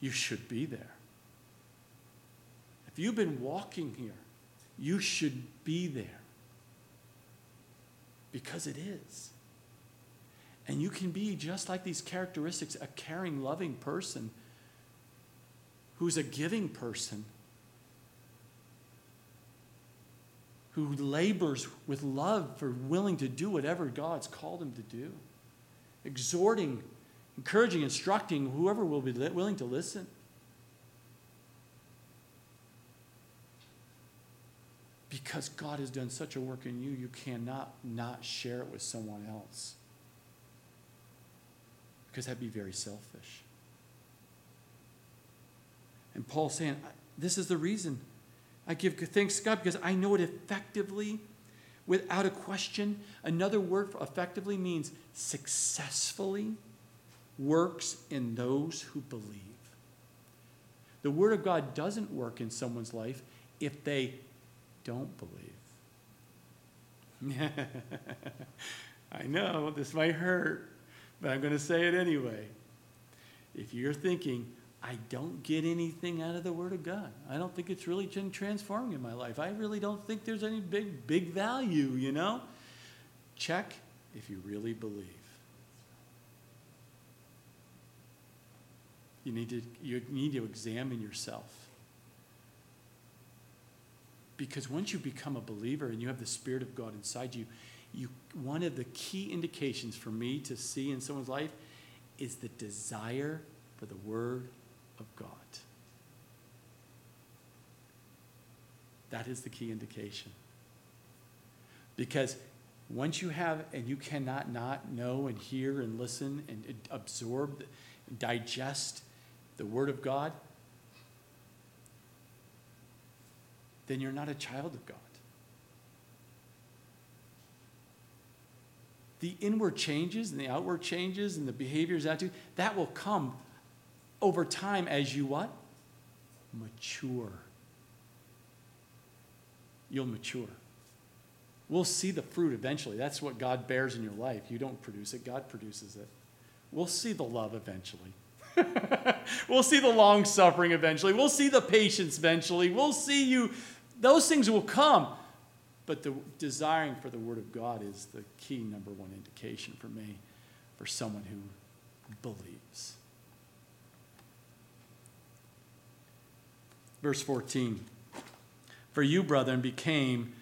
You should be there If you've been walking here, you should be there. Because it is. And you can be just like these characteristics a caring, loving person who's a giving person who labors with love for willing to do whatever God's called him to do, exhorting, encouraging, instructing whoever will be willing to listen. because God has done such a work in you, you cannot not share it with someone else. Because that'd be very selfish. And Paul's saying, This is the reason I give thanks to God because I know it effectively, without a question. Another word for effectively means successfully works in those who believe. The Word of God doesn't work in someone's life if they don't believe. I know this might hurt, but I'm going to say it anyway. If you're thinking, I don't get anything out of the Word of God, I don't think it's really transforming in my life. I really don't think there's any big, big value, you know? Check if you really believe. You need to, you need to examine yourself. Because once you become a believer and you have the Spirit of God inside you, you one of the key indications for me to see in someone's life is the desire for the Word of God. That is the key indication. Because once you have, and you cannot not know and hear and listen and absorb, digest the Word of God, then you're not a child of God. The inward changes and the outward changes and the behaviors, attitude, that will come over time as you what? Mature. You'll mature. We'll see the fruit eventually. That's what God bears in your life. You don't produce it, God produces it. We'll see the love eventually. we'll see the long suffering eventually. We'll see the patience eventually. We'll see you. Those things will come. But the desiring for the Word of God is the key number one indication for me, for someone who believes. Verse 14 For you, brethren, became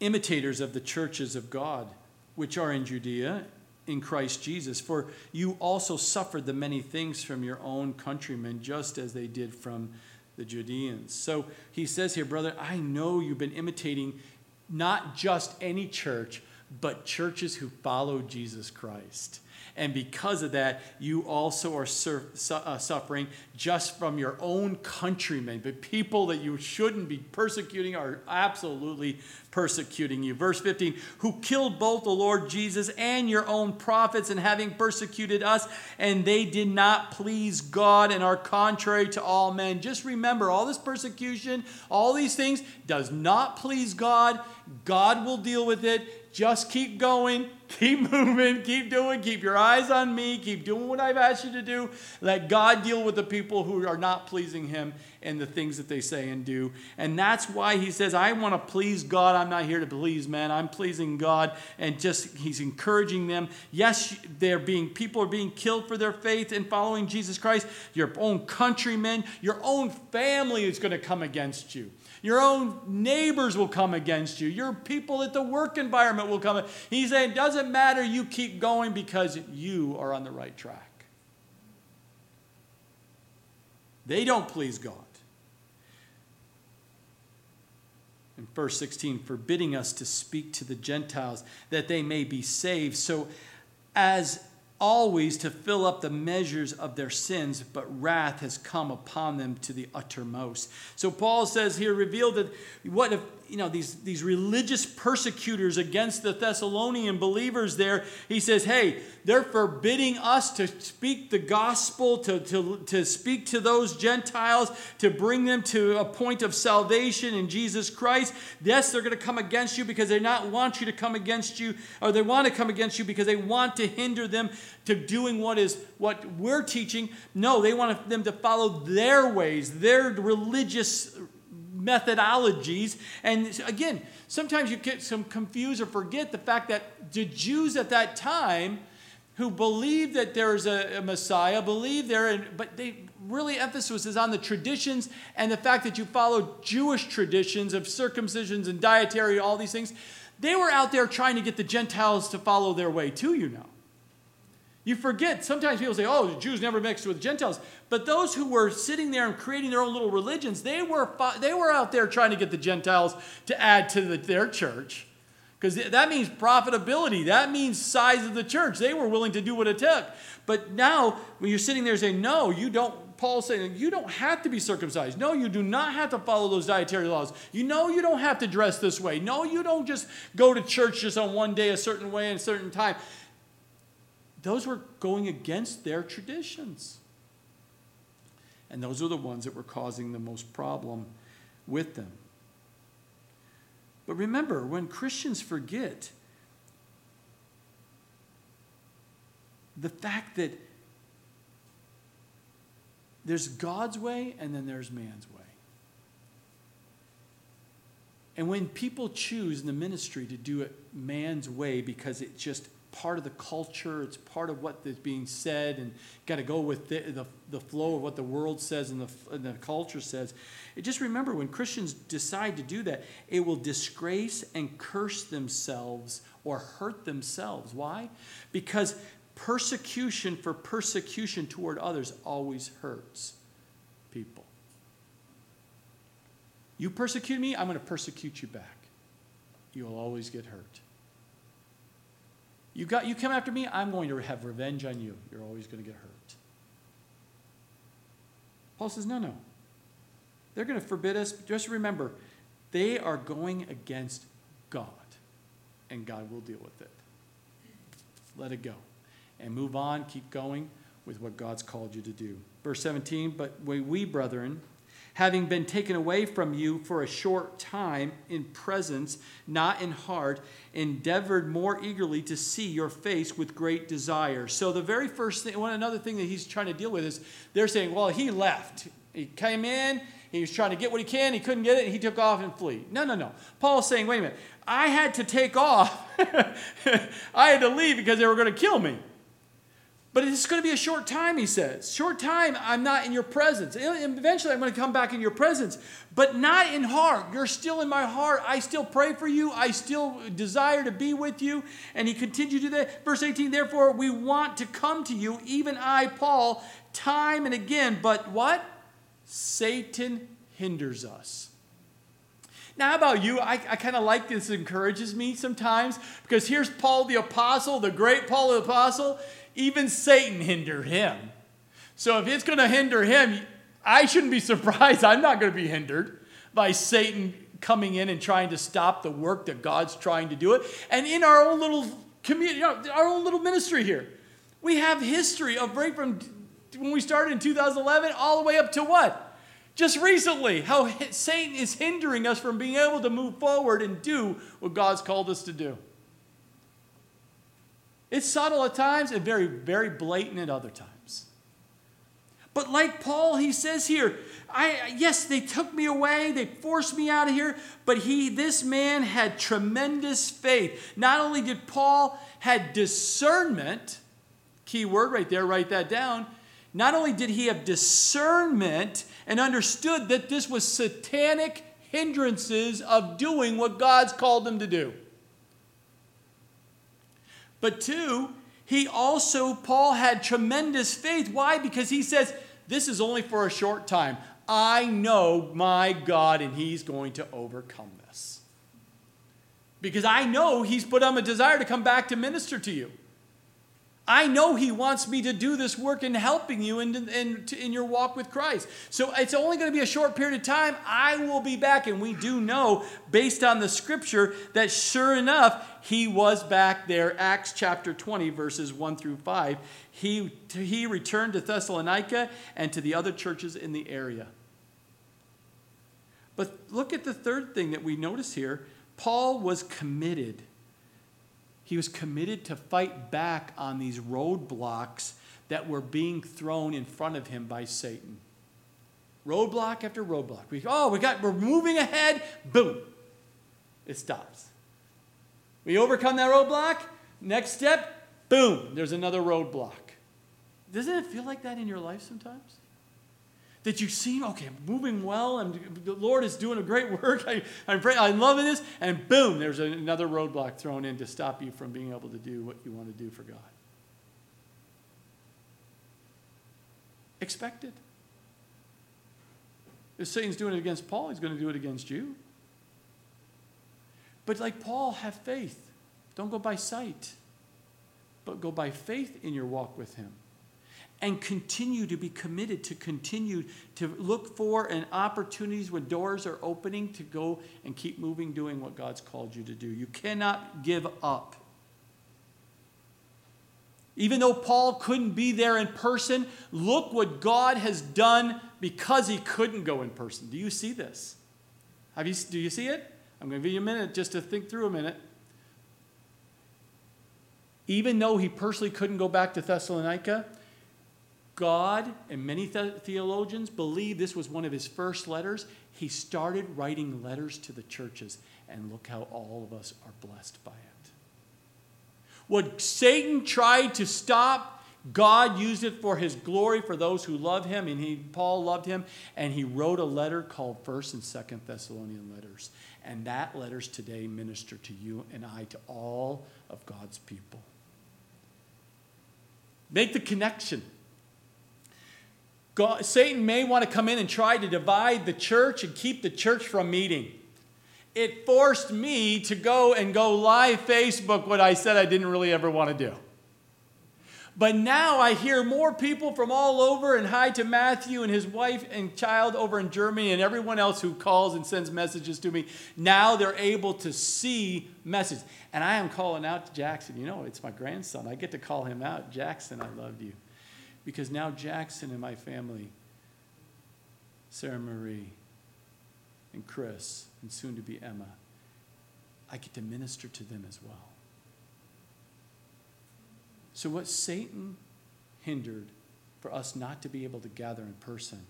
imitators of the churches of God, which are in Judea in Christ Jesus. For you also suffered the many things from your own countrymen, just as they did from the Judeans. So he says here, brother, I know you've been imitating not just any church, but churches who follow Jesus Christ. And because of that, you also are sur- su- uh, suffering just from your own countrymen. But people that you shouldn't be persecuting are absolutely persecuting you. Verse 15, who killed both the Lord Jesus and your own prophets, and having persecuted us, and they did not please God and are contrary to all men. Just remember, all this persecution, all these things, does not please God. God will deal with it. Just keep going Keep moving, keep doing, keep your eyes on me, keep doing what I've asked you to do. Let God deal with the people who are not pleasing Him and the things that they say and do. And that's why He says, I want to please God. I'm not here to please man. I'm pleasing God. And just He's encouraging them. Yes, they're being, people are being killed for their faith and following Jesus Christ. Your own countrymen, your own family is going to come against you. Your own neighbors will come against you. Your people at the work environment will come. He's saying, it doesn't matter, you keep going because you are on the right track. They don't please God. In verse 16, forbidding us to speak to the Gentiles that they may be saved. So, as always to fill up the measures of their sins, but wrath has come upon them to the uttermost. So Paul says here, revealed that what if you know these, these religious persecutors against the Thessalonian believers there, he says, hey, they're forbidding us to speak the gospel, to, to, to speak to those Gentiles, to bring them to a point of salvation in Jesus Christ. Yes, they're going to come against you because they not want you to come against you, or they want to come against you because they want to hinder them to doing what is what we're teaching. No, they want them to follow their ways, their religious methodologies. And again, sometimes you get some confused or forget the fact that the Jews at that time who believed that there's a, a Messiah, believe there, in, but they really emphasis is on the traditions and the fact that you follow Jewish traditions of circumcisions and dietary, all these things. They were out there trying to get the Gentiles to follow their way too, you know. You forget, sometimes people say, oh, the Jews never mixed with Gentiles. But those who were sitting there and creating their own little religions, they were, they were out there trying to get the Gentiles to add to the, their church. Because that means profitability. That means size of the church. They were willing to do what it took. But now, when you're sitting there saying, no, you don't, Paul's saying, you don't have to be circumcised. No, you do not have to follow those dietary laws. You know you don't have to dress this way. No, you don't just go to church just on one day, a certain way, and a certain time. Those were going against their traditions. And those are the ones that were causing the most problem with them. But remember, when Christians forget the fact that there's God's way and then there's man's way. And when people choose in the ministry to do it man's way because it just part of the culture, it's part of what is being said, and got to go with the, the, the, flow of what the world says and the, and the culture says. It just remember when Christians decide to do that, it will disgrace and curse themselves or hurt themselves. Why? Because persecution for persecution toward others always hurts people. You persecute me, I'm going to persecute you back. You'll always get hurt. You, got, you come after me, I'm going to have revenge on you. You're always going to get hurt. Paul says, no, no. They're going to forbid us. Just remember, they are going against God, and God will deal with it. Let it go and move on, keep going with what God's called you to do. Verse 17, but we, brethren, having been taken away from you for a short time in presence, not in heart, endeavored more eagerly to see your face with great desire. So the very first thing, one another thing that he's trying to deal with is they're saying, well, he left. He came in, he was trying to get what he can, he couldn't get it, he took off and flee. No, no, no. Paul's saying, wait a minute, I had to take off. I had to leave because they were going to kill me. But it's going to be a short time, he says. Short time, I'm not in your presence. Eventually, I'm going to come back in your presence, but not in heart. You're still in my heart. I still pray for you. I still desire to be with you. And he continued to that. Verse 18, therefore, we want to come to you, even I, Paul, time and again. But what? Satan hinders us. Now, how about you? I, I kind of like this, encourages me sometimes because here's Paul the Apostle, the great Paul the Apostle. Even Satan hindered him. So if it's going to hinder him, I shouldn't be surprised. I'm not going to be hindered by Satan coming in and trying to stop the work that God's trying to do it. And in our own little community, our own little ministry here, we have history of right from when we started in 2011 all the way up to what? Just recently, how Satan is hindering us from being able to move forward and do what God's called us to do. It's subtle at times and very, very blatant at other times. But like Paul, he says here, I yes, they took me away, they forced me out of here, but he, this man had tremendous faith. Not only did Paul had discernment, key word right there, write that down. Not only did he have discernment and understood that this was satanic hindrances of doing what God's called him to do. But two, he also, Paul had tremendous faith. Why? Because he says, This is only for a short time. I know my God and he's going to overcome this. Because I know he's put on a desire to come back to minister to you. I know He wants me to do this work in helping you in, in, in your walk with Christ. So it's only going to be a short period of time. I will be back. And we do know, based on the scripture, that sure enough, He was back there. Acts chapter 20, verses 1 through 5. He, he returned to Thessalonica and to the other churches in the area. But look at the third thing that we notice here Paul was committed he was committed to fight back on these roadblocks that were being thrown in front of him by Satan. Roadblock after roadblock. We, oh, we got, we're moving ahead. Boom. It stops. We overcome that roadblock. Next step, boom, there's another roadblock. Doesn't it feel like that in your life sometimes? That you seem okay, I'm moving well, and the Lord is doing a great work. I, I'm, pray, I'm loving this, and boom, there's another roadblock thrown in to stop you from being able to do what you want to do for God. Expect it. If Satan's doing it against Paul, he's going to do it against you. But like Paul, have faith. Don't go by sight, but go by faith in your walk with him. And continue to be committed to continue to look for and opportunities when doors are opening to go and keep moving, doing what God's called you to do. You cannot give up. Even though Paul couldn't be there in person, look what God has done because he couldn't go in person. Do you see this? Have you, do you see it? I'm going to give you a minute just to think through a minute. Even though he personally couldn't go back to Thessalonica, God and many theologians believe this was one of his first letters. He started writing letters to the churches, and look how all of us are blessed by it. What Satan tried to stop, God used it for his glory for those who love him, and he, Paul loved him, and he wrote a letter called 1st and 2nd Thessalonian letters. And that letters today minister to you and I, to all of God's people. Make the connection. God, Satan may want to come in and try to divide the church and keep the church from meeting it forced me to go and go live Facebook what I said I didn't really ever want to do. But now I hear more people from all over, and hi to Matthew and his wife and child over in Germany and everyone else who calls and sends messages to me. Now they're able to see messages. And I am calling out to Jackson. You know, it's my grandson. I get to call him out. Jackson, I loved you. Because now Jackson and my family, Sarah Marie and Chris, and soon to be Emma, I get to minister to them as well. So, what Satan hindered for us not to be able to gather in person,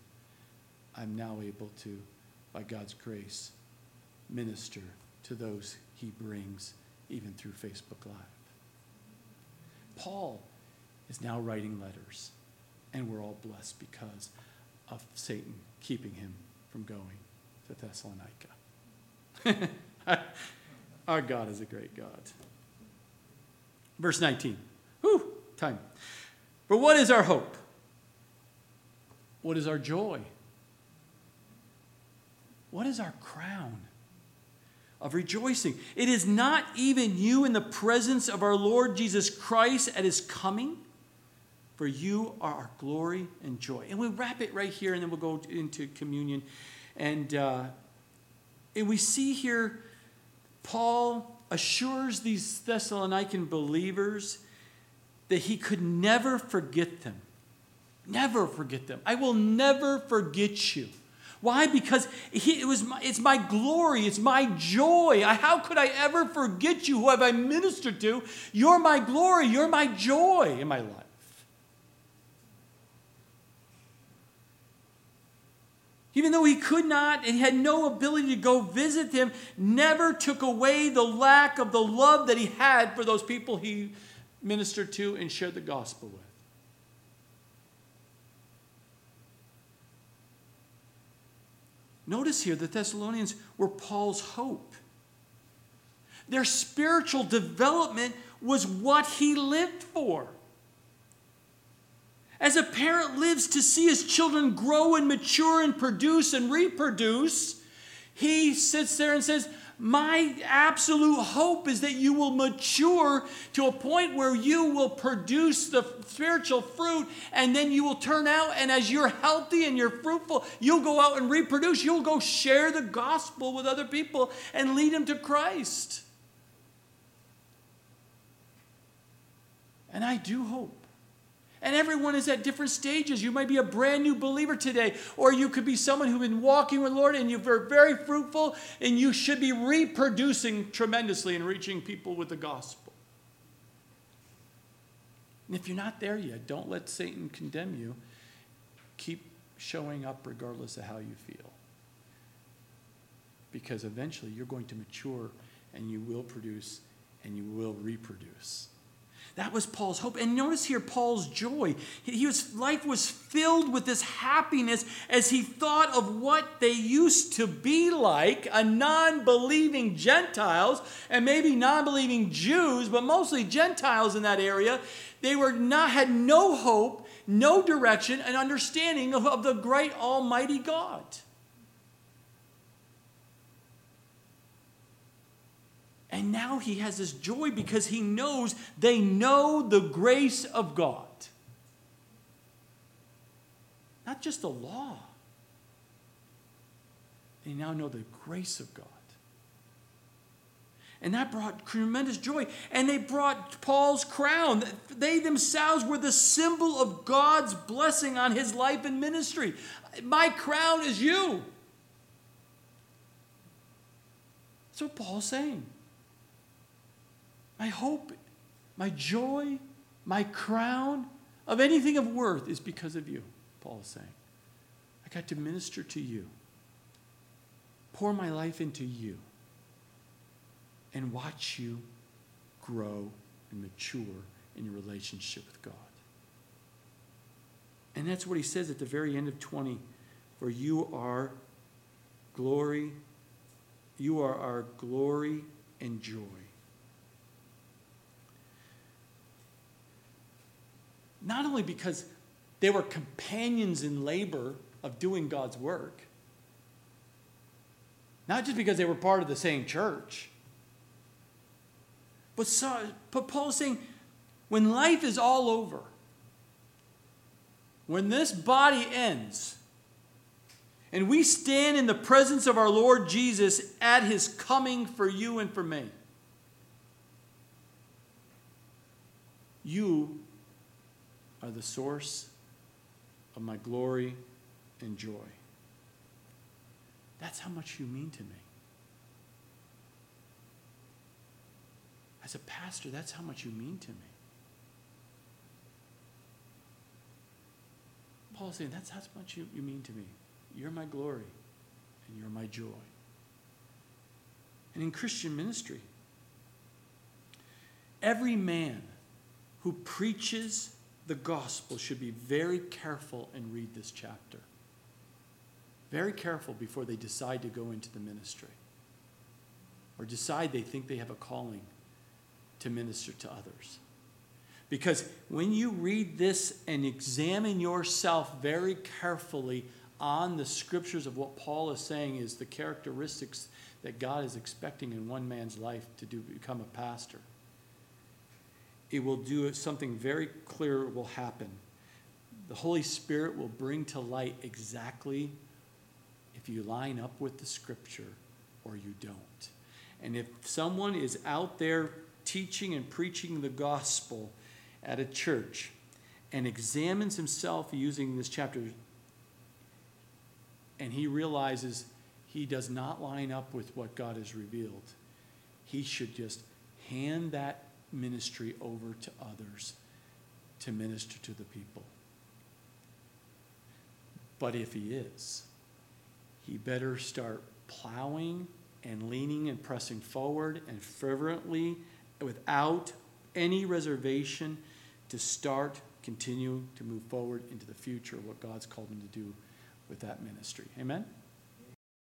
I'm now able to, by God's grace, minister to those he brings, even through Facebook Live. Paul is now writing letters, and we're all blessed because of Satan keeping him from going to Thessalonica. Our God is a great God. Verse 19. Whew, time. For what is our hope? What is our joy? What is our crown of rejoicing? It is not even you in the presence of our Lord Jesus Christ at his coming, for you are our glory and joy. And we'll wrap it right here and then we'll go into communion. And uh, and we see here Paul assures these Thessalonican believers that he could never forget them. Never forget them. I will never forget you. Why? Because he, it was my, it's my glory, it's my joy. I, how could I ever forget you? Who have I ministered to? You're my glory, you're my joy in my life. Even though he could not and had no ability to go visit them, never took away the lack of the love that he had for those people he ministered to and shared the gospel with. Notice here the Thessalonians were Paul's hope. Their spiritual development was what he lived for. As a parent lives to see his children grow and mature and produce and reproduce, he sits there and says, My absolute hope is that you will mature to a point where you will produce the spiritual fruit, and then you will turn out, and as you're healthy and you're fruitful, you'll go out and reproduce. You'll go share the gospel with other people and lead them to Christ. And I do hope and everyone is at different stages. You might be a brand new believer today, or you could be someone who's been walking with the Lord and you're very fruitful, and you should be reproducing tremendously and reaching people with the gospel. And if you're not there yet, don't let Satan condemn you. Keep showing up regardless of how you feel. Because eventually you're going to mature and you will produce and you will reproduce. That was Paul's hope. And notice here Paul's joy. His life was filled with this happiness as he thought of what they used to be like a non believing Gentiles and maybe non believing Jews, but mostly Gentiles in that area. They were not, had no hope. no direction and understanding of, of the great Almighty God. And now he has this joy because he knows they know the grace of God. Not just the law, they now know the grace of God. And that brought tremendous joy. And they brought Paul's crown. They themselves were the symbol of God's blessing on his life and ministry. My crown is you. That's what Paul's saying. My hope, my joy, my crown of anything of worth is because of you, Paul is saying. I got to minister to you, pour my life into you and watch you grow and mature in your relationship with God. And that's what he says at the very end of 20 for you are glory, you are our glory and joy. Not only because they were companions in labor of doing God's work, not just because they were part of the same church but, so, but Paul's saying, when life is all over, when this body ends, and we stand in the presence of our Lord Jesus at his coming for you and for me, you are the source of my glory and joy. That's how much you mean to me. As a pastor, that's how much you mean to me. Paul's saying, That's how much you, you mean to me. You're my glory, and you're my joy. And in Christian ministry, every man who preaches the gospel should be very careful and read this chapter. Very careful before they decide to go into the ministry or decide they think they have a calling to minister to others. Because when you read this and examine yourself very carefully on the scriptures of what Paul is saying is the characteristics that God is expecting in one man's life to do become a pastor, it will do something very clear will happen. The Holy Spirit will bring to light exactly if you line up with the scripture or you don't. And if someone is out there teaching and preaching the gospel at a church and examines himself using this chapter, and he realizes he does not line up with what God has revealed, he should just hand that ministry over to others to minister to the people. But if he is, he better start plowing and leaning and pressing forward and fervently without any reservation to start, continuing to move forward into the future, what God's called him to do with that ministry. Amen?